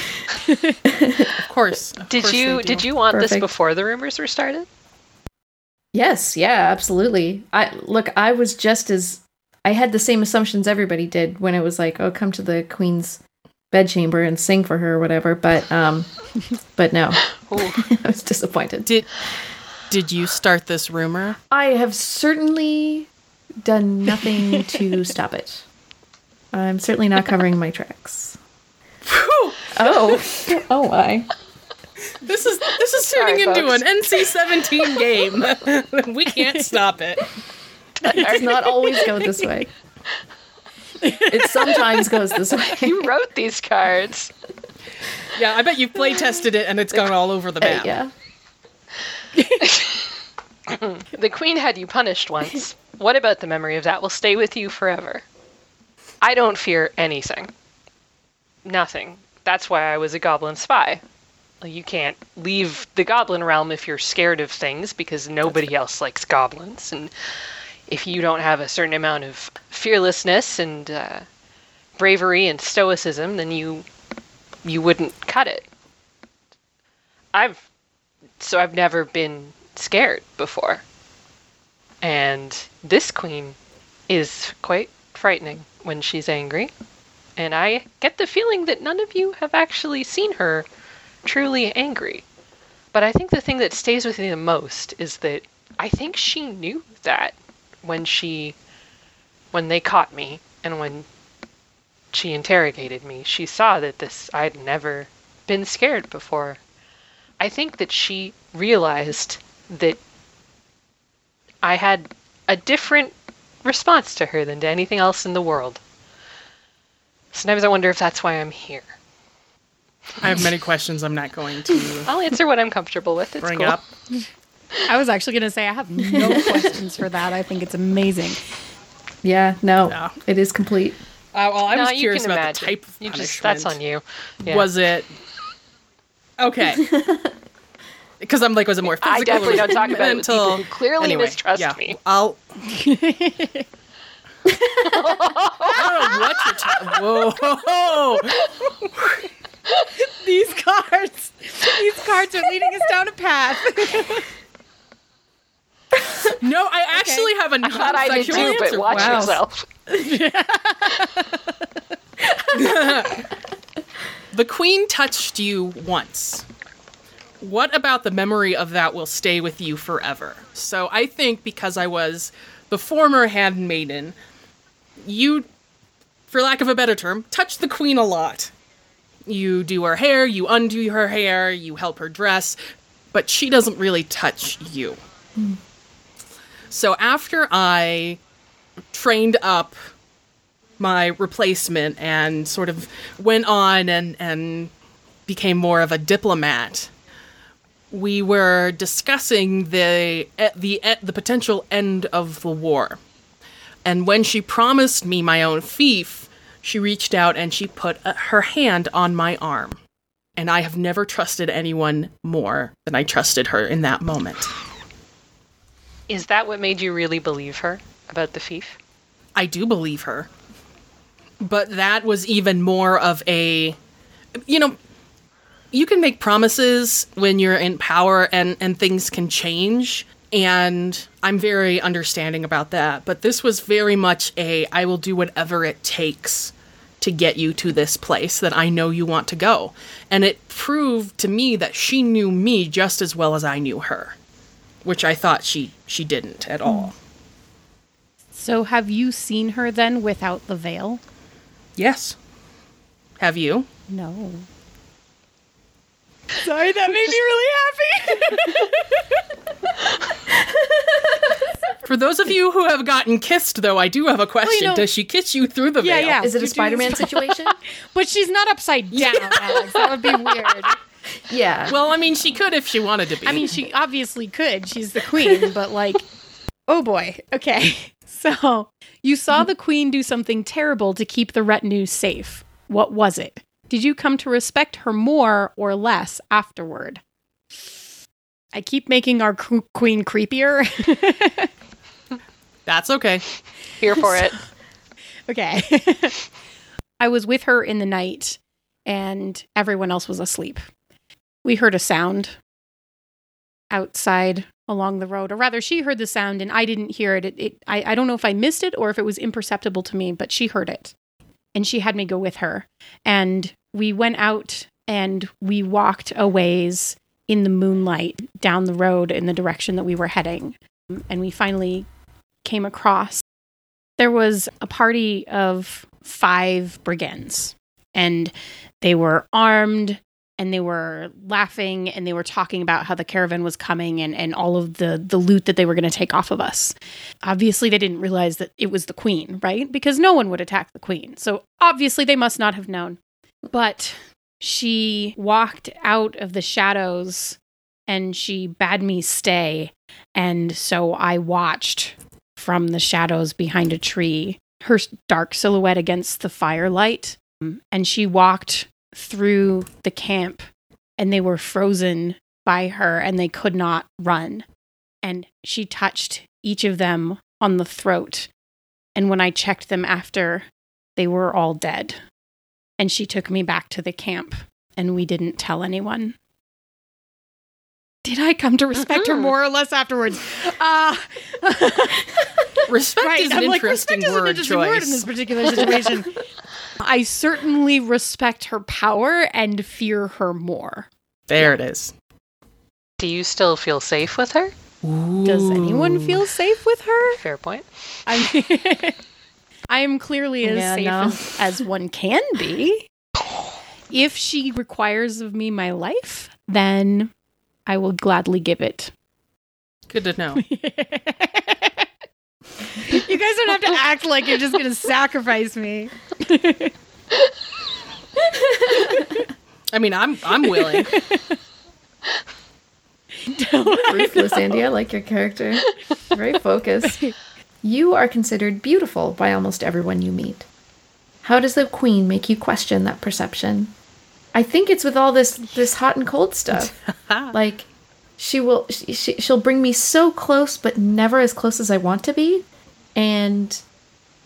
B: Of course. of
D: Did
B: course
D: you did you want this before the rumors were started?
E: Yes, yeah, absolutely. I look, I was just as I had the same assumptions everybody did when it was like, oh, come to the queen's bedchamber and sing for her or whatever. But um, *laughs* but no, I was disappointed.
B: Did did you start this rumor?
E: I have certainly done nothing to stop it. I'm certainly not covering my tracks. Oh, *laughs* oh my!
B: This is this is
D: Sorry,
B: turning into
D: folks.
B: an NC-17 game. *laughs* we can't stop it.
E: It does not always go this way. It sometimes goes this way.
D: You wrote these cards.
B: Yeah, I bet you've play tested it and it's gone all over the uh, map.
E: yeah. *laughs*
D: The queen had you punished once. What about the memory of that will stay with you forever? I don't fear anything. Nothing. That's why I was a goblin spy. You can't leave the goblin realm if you're scared of things because nobody else likes goblins. And if you don't have a certain amount of fearlessness and uh, bravery and stoicism, then you you wouldn't cut it. I've so I've never been scared before. And this queen is quite frightening when she's angry. And I get the feeling that none of you have actually seen her truly angry. But I think the thing that stays with me the most is that I think she knew that when she when they caught me and when she interrogated me, she saw that this I'd never been scared before. I think that she realized that I had a different response to her than to anything else in the world. Sometimes I wonder if that's why I'm here.
B: I have many questions I'm not going to *laughs*
D: I'll answer what I'm comfortable with. It's
B: bring
D: cool.
B: up.
C: I was actually going to say I have no *laughs* questions for that. I think it's amazing.
E: Yeah, no,
B: No.
E: it is complete.
B: Uh, well, I
D: no,
B: was
D: you
B: curious
D: can
B: about
D: imagine.
B: the type of
D: you
B: punishment.
D: just that's on you. Yeah.
B: Was it okay? *laughs* Because I'm like, was it more physical?
D: I definitely don't talk about it with
B: mental?
D: clearly
B: Anyway,
D: mistrust
B: yeah,
D: me.
B: I'll. *laughs* I don't know what you're talking. Whoa! *laughs*
C: These cards, these cards are leading us down a path. *laughs*
B: No, I actually have a
D: I thought I did too, but watch
E: Wow.
D: yourself.
B: The queen touched you once. What about the memory of that will stay with you forever? So I think because I was the former handmaiden, you, for lack of a better term, touch the queen a lot. You do her hair, you undo her hair, you help her dress, but she doesn't really touch you. So after I trained up my replacement and sort of went on and, and became more of a diplomat, we were discussing the the the potential end of the war. And when she promised me my own fief, she reached out and she put uh, her hand on my arm. And I have never trusted anyone more than I trusted her in that moment.
D: Is that what made you really believe her about the fief?
B: I do believe her. But that was even more of a you know, you can make promises when you're in power and and things can change and I'm very understanding about that, but this was very much a I will do whatever it takes to get you to this place that I know you want to go. And it proved to me that she knew me just as well as I knew her, which I thought she she didn't at all.
C: So, have you seen her then without the veil?
B: Yes. Have you?
C: No. Sorry, that made me really happy. *laughs*
B: For those of you who have gotten kissed, though, I do have a question.
C: know-
B: Does she kiss you through the
C: Yeah,
B: veil?
C: yeah.
E: Is it a Spider Man situation? *laughs*
C: but she's not upside down, Alex. That would be *laughs* weird.
E: yeah.
B: Well, I mean, she could if she wanted to be.
C: I mean, she obviously could. She's the queen, but like, oh boy. Okay. So, you saw the queen do something terrible to keep the retinue safe. What was it? Did you come to respect her more or less afterward? I keep making our queen creepier. *laughs*
B: That's okay.
D: Here for *laughs* it.
C: okay. *laughs* I was with her in the night and everyone else was asleep. We heard a sound outside along the road, or rather, she heard the sound and I didn't hear it. it, it I, I don't know if I missed it or if it was imperceptible to me, but she heard it. And she had me go with her. And we went out and we walked a ways in the moonlight down the road in the direction that we were heading. And we finally came across there was a party of five brigands and they were armed and they were laughing and they were talking about how the caravan was coming and, and all of the, the loot that they were going to take off of us. Obviously, they didn't realize that it was the queen, right? Because no one would attack the queen. So obviously, they must not have known. But she walked out of the shadows and she bade me stay. And so I watched from the shadows behind a tree, her dark silhouette against the firelight. And she walked through the camp, and they were frozen by her and they could not run. And she touched each of them on the throat. And when I checked them after, they were all dead. And she took me back to the camp, and we didn't tell anyone. Did I come to respect her more or less afterwards? Uh, *laughs*
B: Respect
C: right.
B: is an
C: I'm like,
B: interesting
C: respect is an
B: word
C: interesting
B: choice.
C: word in this particular situation. *laughs* I certainly respect her power and fear her more.
B: There it is.
D: Do you still feel safe with her?
C: Does anyone feel safe with her?
D: Fair point.
C: I *laughs* I am clearly as
E: Yeah,
C: safe
E: no.
C: as, as one can be. *sighs* If she requires of me my life, then I will gladly give it.
B: Good to know. *laughs*
C: you guys don't have to act like you're just going to sacrifice me. *laughs*
B: I mean, I'm I'm willing. *laughs*
E: Ruthless, Andi. I like your character. Very focused. You are considered beautiful by almost everyone you meet. How does the queen make you question that perception? I think it's with all this this hot and cold stuff. *laughs* like she will she, she, she'll bring me so close but never as close as I want to be and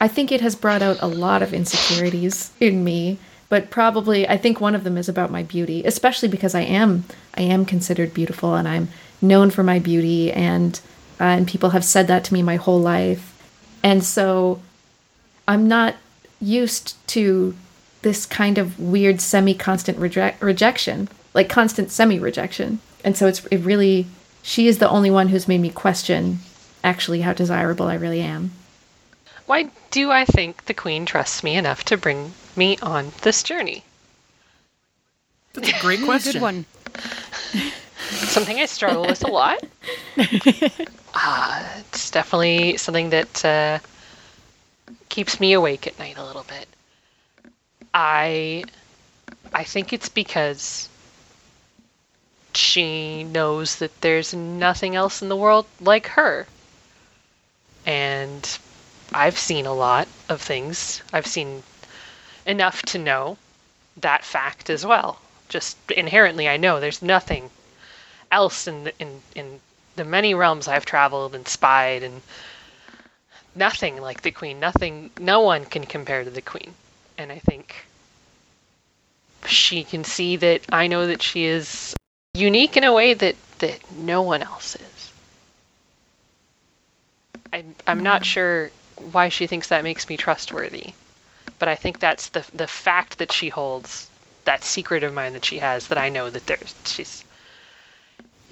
E: I think it has brought out a lot of insecurities in me, but probably I think one of them is about my beauty, especially because I am I am considered beautiful and I'm known for my beauty and uh, and people have said that to me my whole life. And so I'm not used to this kind of weird semi-constant reject- rejection, like constant semi-rejection. And so it's it really she is the only one who's made me question actually how desirable I really am.
D: Why do I think the queen trusts me enough to bring me on this journey?
B: That's a great *laughs* question.
C: Good one. *laughs*
D: Something I struggle with a lot. *laughs* Uh, it's definitely something that uh, keeps me awake at night a little bit. I, I think it's because she knows that there's nothing else in the world like her. And I've seen a lot of things. I've seen enough to know that fact as well. Just inherently, I know there's nothing else in the, in in the many realms I've traveled and spied, and nothing like the Queen. Nothing, no one can compare to the Queen. And I think she can see that I know that she is unique in a way that that no one else is. I, I'm not mm-hmm. sure why she thinks that makes me trustworthy, but I think that's the the fact that she holds that secret of mine that she has that I know that there's she's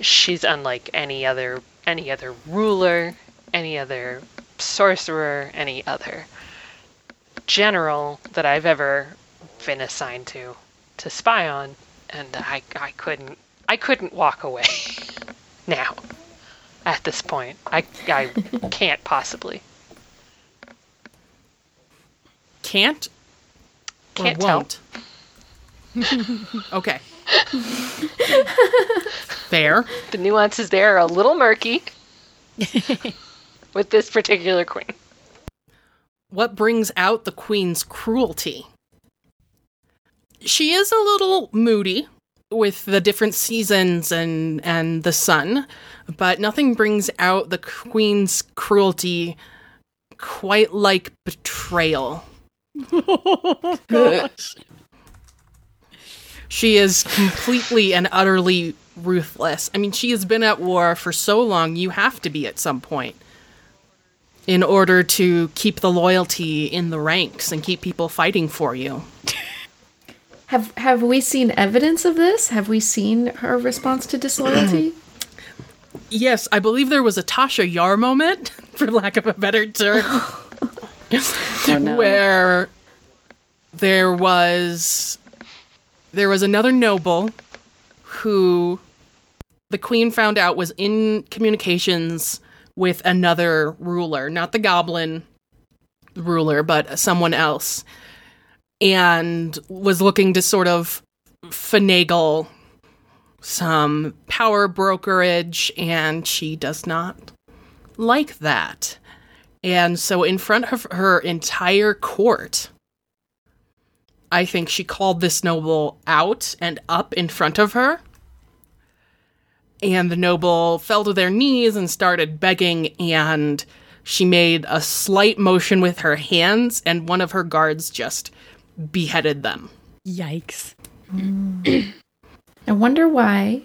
D: she's unlike any other any other ruler, any other sorcerer, any other general that I've ever been assigned to to spy on, and I I couldn't I couldn't walk away *laughs* now. At this point, I I *laughs* can't possibly.
B: Can't
D: Can't tell.
B: won't. *laughs* okay. Fair.
D: The nuances there are a little murky with this particular queen.
B: What brings out the queen's cruelty? She is a little moody, with the different seasons and and the sun, but nothing brings out the queen's cruelty quite like betrayal. *laughs* She is completely and utterly ruthless. I mean, she has been at war for so long, you have to be at some point in order to keep the loyalty in the ranks and keep people fighting for you.
E: Have have we seen evidence of this? Have we seen her response to disloyalty? *clears throat*
B: Yes, I believe there was a Tasha Yar moment, *laughs* for lack of a better term, *laughs* oh,
E: no.
B: where there was there was another noble who the queen found out was in communications with another ruler, not the goblin ruler, but someone else, and was looking to sort of finagle some power brokerage, and she does not like that. And so, in front of her entire court, I think she called this noble out and up in front of her. And the noble fell to their knees and started begging, and she made a slight motion with her hands, and one of her guards just beheaded them.
C: Yikes.
E: I wonder why,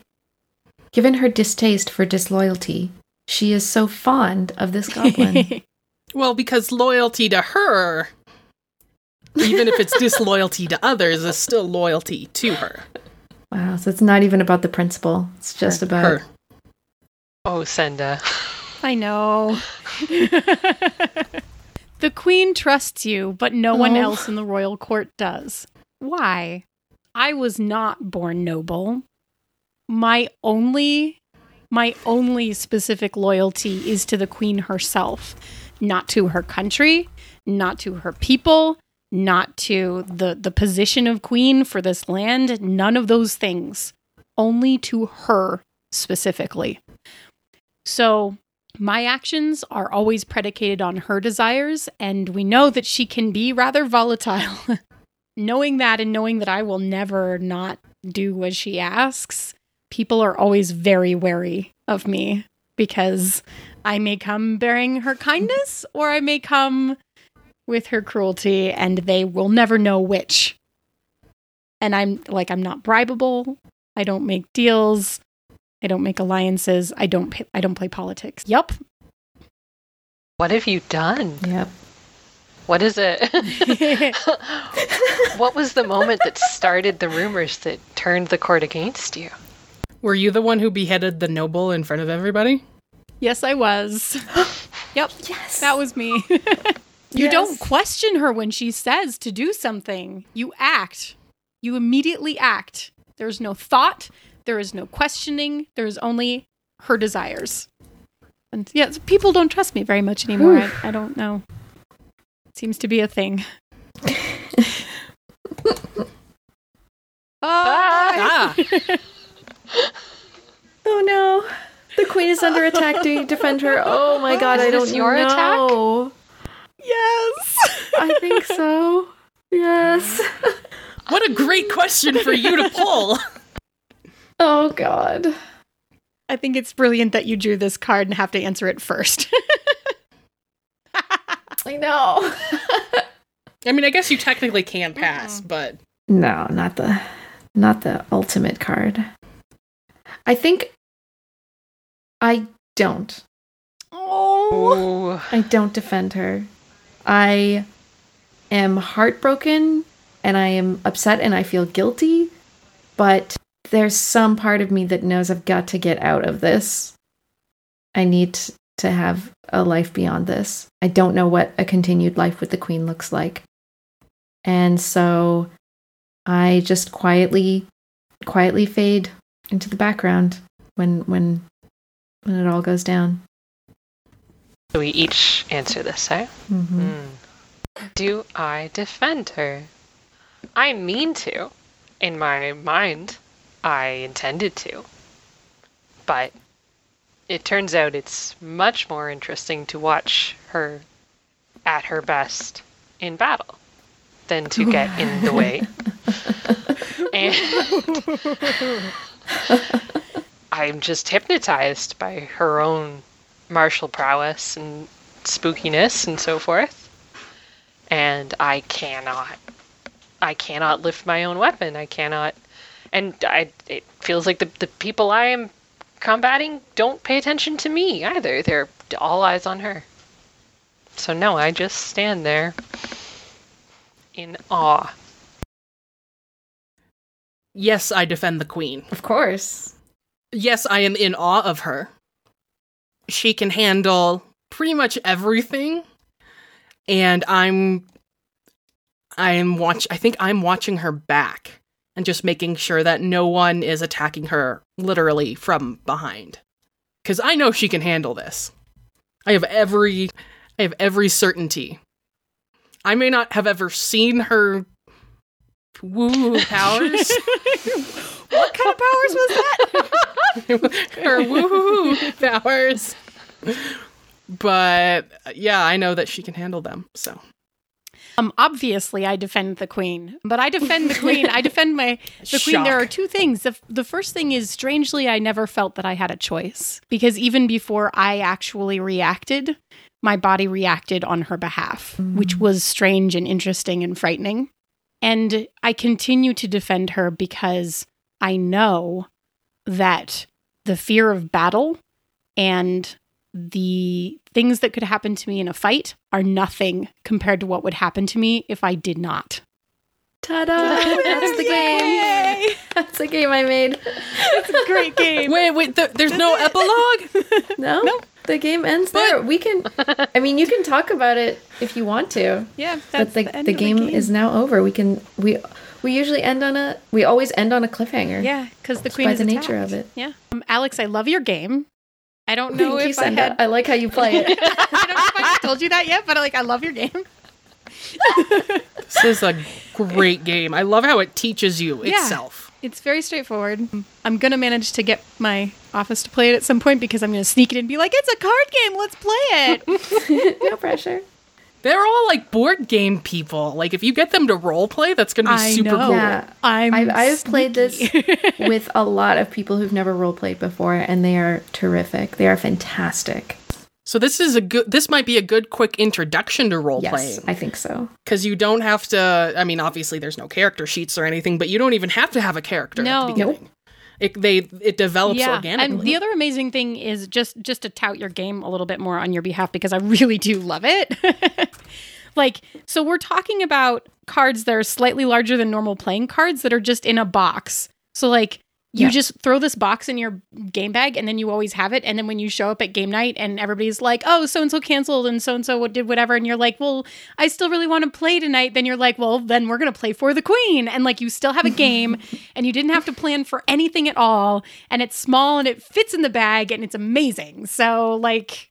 E: given her distaste for disloyalty, she is so fond of this goblin. *laughs*
B: Well, because loyalty to her, even if it's disloyalty to others, it's still loyalty to her.
E: wow, so it's not even about the principle. It's just about
B: Her.
D: Oh, Senda.
C: I know. *laughs* the queen trusts you, but no one
E: Oh.
C: else in the royal court does. Why? I was not born noble. My only my only specific loyalty is to the queen herself, not to her country, not to her people, not to the the position of queen for this land, none of those things. Only to her specifically. So, my actions are always predicated on her desires, and we know that she can be rather volatile. *laughs* knowing that and knowing that I will never not do as she asks, people are always very wary of me because I may come bearing her kindness or I may come with her cruelty, and they will never know which. And I'm like, I'm not bribable. I don't make deals. I don't make alliances. I don't. pa- I don't play politics. Yup.
D: What have you done?
E: Yep.
D: What is it? *laughs* *laughs* what was the moment that started the rumors that turned the court against you?
B: Were you the one who beheaded the noble in front of everybody?
C: yes, I was. *gasps* yep.
E: Yes.
C: That was me. *laughs* you
E: Yes.
C: don't question her when she says to do something. You act. You immediately act. There's no thought. There is no questioning. There is only her desires. And yeah, people don't trust me very much anymore. I, I don't know. It Seems to be a thing. *laughs*
D: Ah!
B: Ah, *laughs*
E: Oh no. The queen is under attack. Do you defend her? *laughs* Oh my god,
D: Is
E: I don't
D: your attack?
E: Know.
C: yes.
E: I think *laughs* so. Yes.
B: what a great question for you to pull. *laughs*
E: Oh god.
C: I think it's brilliant that you drew this card and have to answer it first. *laughs*
E: I know.
B: I mean, I guess you technically can pass, but
E: no, not the not the ultimate card. I think I don't.
C: oh.
E: I don't defend her. I am heartbroken and I am upset and I feel guilty, but there's some part of me that knows I've got to get out of this. I need to have a life beyond this. I don't know what a continued life with the queen looks like. And so I just quietly quietly fade into the background when when when it all goes down.
D: So we each answer this, eh?
E: Mhm.
D: Hmm. Do I defend her? I mean to. In my mind, I intended to. But it turns out it's much more interesting to watch her at her best in battle than to get in the way. *laughs* and *laughs* I'm just hypnotized by her own martial prowess and spookiness and so forth. And I cannot, I cannot lift my own weapon. I cannot, and I. It feels like the the people I am combating don't pay attention to me either. They're all eyes on her. So no, I just stand there in awe.
B: Yes, I defend the queen.
E: Of course.
B: Yes, I am in awe of her. She can handle pretty much everything. And I'm I am watch I think I'm watching her back and just making sure that no one is attacking her literally from behind. Cuz I know she can handle this. I have every I have every certainty. I may not have ever seen her woo powers. *laughs*
C: What kind of powers was that? *laughs* *laughs*
B: her woo powers. But yeah, I know that she can handle them. So
C: Um, obviously, I defend the queen, but I defend the queen. I defend my *laughs* the queen. There are two things. The, the first thing is, strangely, I never felt that I had a choice because even before I actually reacted, my body reacted on her behalf, which was strange and interesting and frightening. And I continue to defend her because I know that the fear of battle and the things that could happen to me in a fight are nothing compared to what would happen to me if I did not.
E: Ta-da! *laughs* That's the game. Yay! *laughs* That's the game I made.
C: It's a great *laughs* game.
B: wait, wait. Th- there's no epilogue.
E: No, the game ends there. We can. I mean, you can talk about it if you want to.
C: Yeah,
E: but the, the, game, is now over. We can. We we usually end on a. We always end on a cliffhanger.
C: yeah, because the
E: Just
C: queen
E: by
C: is
E: the nature of it.
C: Yeah, um, Alex, I love your game. I don't *laughs* know
E: Thank you,
C: if I
E: Senda.
C: had.
E: I like how you play it. *laughs*
C: I don't know if I told you that yet, but like, I love your game. *laughs*
B: this is a great game. I love how it teaches you
C: Yeah.
B: itself.
C: It's very straightforward. I'm gonna manage to get my office to play it at some point because I'm gonna sneak it in and be like, "It's a card game. Let's play it."
E: no pressure.
B: They're all like board game people. Like if you get them to role play, that's gonna be
C: I
B: super
C: know.
B: cool.
E: Yeah,
C: I'm.
E: I've, I've played this *laughs* with a lot of people who've never role played before, and they are terrific. They are fantastic.
B: So this is a good. This might be a good quick introduction to role
E: Yes,
B: playing
E: I think so.
B: because you don't have to. I mean, obviously there's no character sheets or anything, but you don't even have to have a character at the beginning. It they it develops
C: yeah,
B: organically.
C: and the other amazing thing is just just to tout your game a little bit more on your behalf because I really do love it. *laughs* like, so we're talking about cards that are slightly larger than normal playing cards that are just in a box. So like. You
E: Yeah.
C: just throw this box in your game bag and then you always have it. And then when you show up at game night and everybody's like, oh, so and so canceled and so and so did whatever. And you're like, well, I still really want to play tonight. Then you're like, well, then we're going to play for the queen. And like, you still have a *laughs* game and you didn't have to plan for anything at all. And it's small and it fits in the bag and it's amazing. So, like,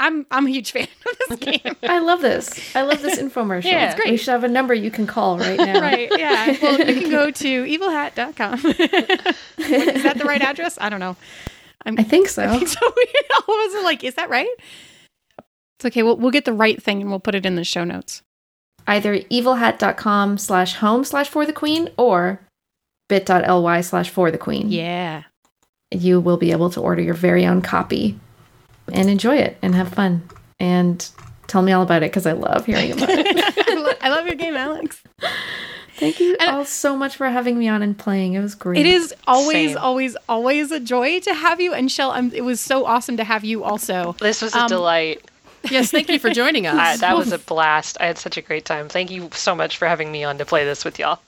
C: I'm I'm a huge fan of this game.
E: I love this. I love this *laughs* infomercial.
D: Yeah. It's
C: great.
E: We should have a number you can call right now. *laughs*
C: right. Yeah. Well, you can go to *laughs* evilhat.com. is that the right address? I don't know. I'm,
E: I think so.
C: I think so. We all of us are like, is that right? It's okay. We'll, we'll get the right thing and we'll put it in the show notes.
E: Either evilhat.com slash home slash for the queen or bit.ly slash for the queen.
C: Yeah.
E: You will be able to order your very own copy and enjoy it and have fun. And tell me all about it because I love hearing about it. *laughs*
C: I, lo- I love your game, Alex.
E: Thank you
C: And-
E: all so much for having me on and playing. It was great.
C: It is always,
D: Same.
C: always, always a joy to have you. And Shel, um, it was so awesome to have you also.
D: This was a
C: Um,
D: delight.
B: yes, thank you for joining *laughs* us.
D: I, that was a blast. I had such a great time. Thank you so much for having me on to play this with y'all.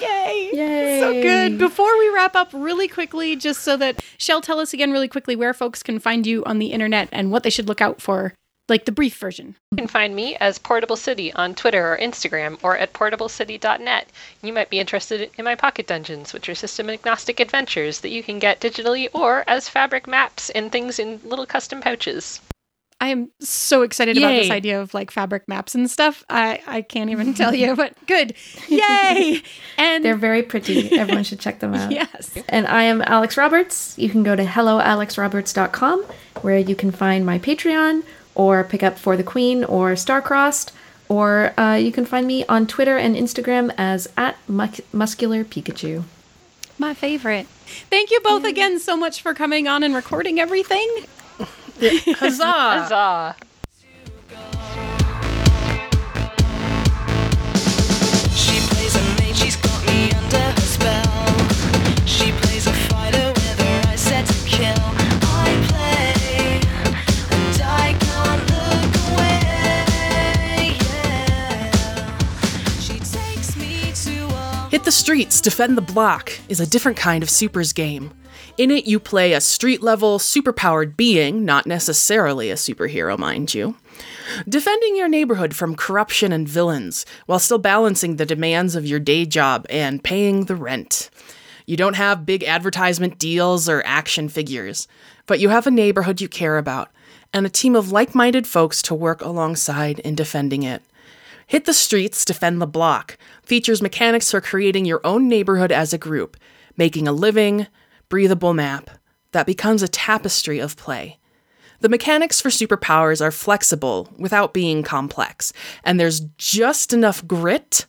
C: Yay!
E: Yay.
C: So good. Before we wrap up, really quickly, just so that Shel, tell us again really quickly where folks can find you on the internet and what they should look out for, like the brief version.
D: You can find me as Portable City on Twitter or Instagram or at portablecity.net. You might be interested in my pocket dungeons, which are system agnostic adventures that you can get digitally or as fabric maps and things in little custom pouches.
C: I am so excited about this idea of like fabric maps and stuff. I, I can't even tell you, but good. *laughs* Yay! And
E: They're very pretty. Everyone should check them out. *laughs*
C: yes.
E: And I am Alex Roberts. You can go to helloalexroberts.com where you can find my Patreon or pick up For the Queen or Starcrossed or uh, you can find me on Twitter and Instagram as at Mus- Muscular Pikachu.
C: My favorite. Thank you both again so much for coming on and recording everything. *laughs*
B: Huzzah!
D: Huzzah.
F: She plays a maid, she's got me under her spell. She plays a fighter with her eyes set to kill. I play, and I can't look away. Yeah. She takes me to a
B: Hit the Streets, Defend the Block is a different kind of supers game. In it, you play a street level, superpowered being, not necessarily a superhero, mind you, defending your neighborhood from corruption and villains while still balancing the demands of your day job and paying the rent. You don't have big advertisement deals or action figures, but you have a neighborhood you care about and a team of like minded folks to work alongside in defending it. Hit the Streets, Defend the Block features mechanics for creating your own neighborhood as a group, making a living, breathable map that becomes a tapestry of play. The mechanics for superpowers are flexible without being complex, and there's just enough grit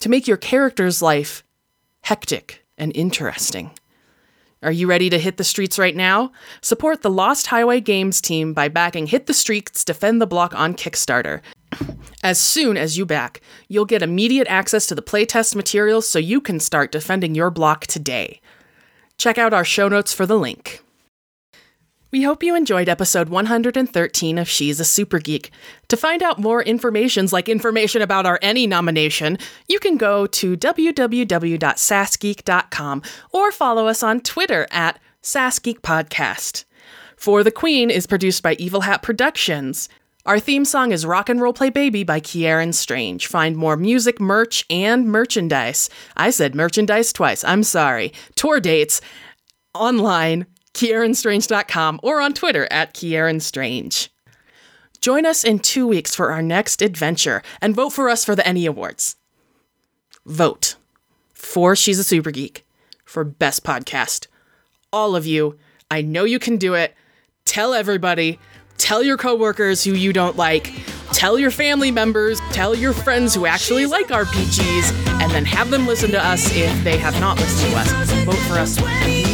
B: to make your character's life hectic and interesting. Are you ready to hit the streets right now? Support the Lost Highway Games team by backing Hit the Streets Defend the Block on Kickstarter. As soon as you back, you'll get immediate access to the playtest materials so you can start defending your block today. Check out our show notes for the link. We hope you enjoyed episode 113 of She's a Super Geek. To find out more informations like information about our ENnie nomination, you can go to www.sasgeek.com or follow us on Twitter at SassGeekPodcast. For the Queen is produced by Evil Hat Productions. Our theme song is Rock and Roll Play Baby by Kieran Strange. Find more music, merch, and merchandise. I said merchandise twice. I'm sorry. Tour dates online, kieranstrange.com, or on Twitter at kieranstrange. Join us in two weeks for our next adventure and vote for us for the ENnie Awards. Vote for She's a Super Geek for Best Podcast. All of you, I know you can do it. Tell everybody. Tell your coworkers who you don't like. Tell your family members. Tell your friends who actually like RPGs, and then have them listen to us if they have not listened to us. Vote for us.
F: 20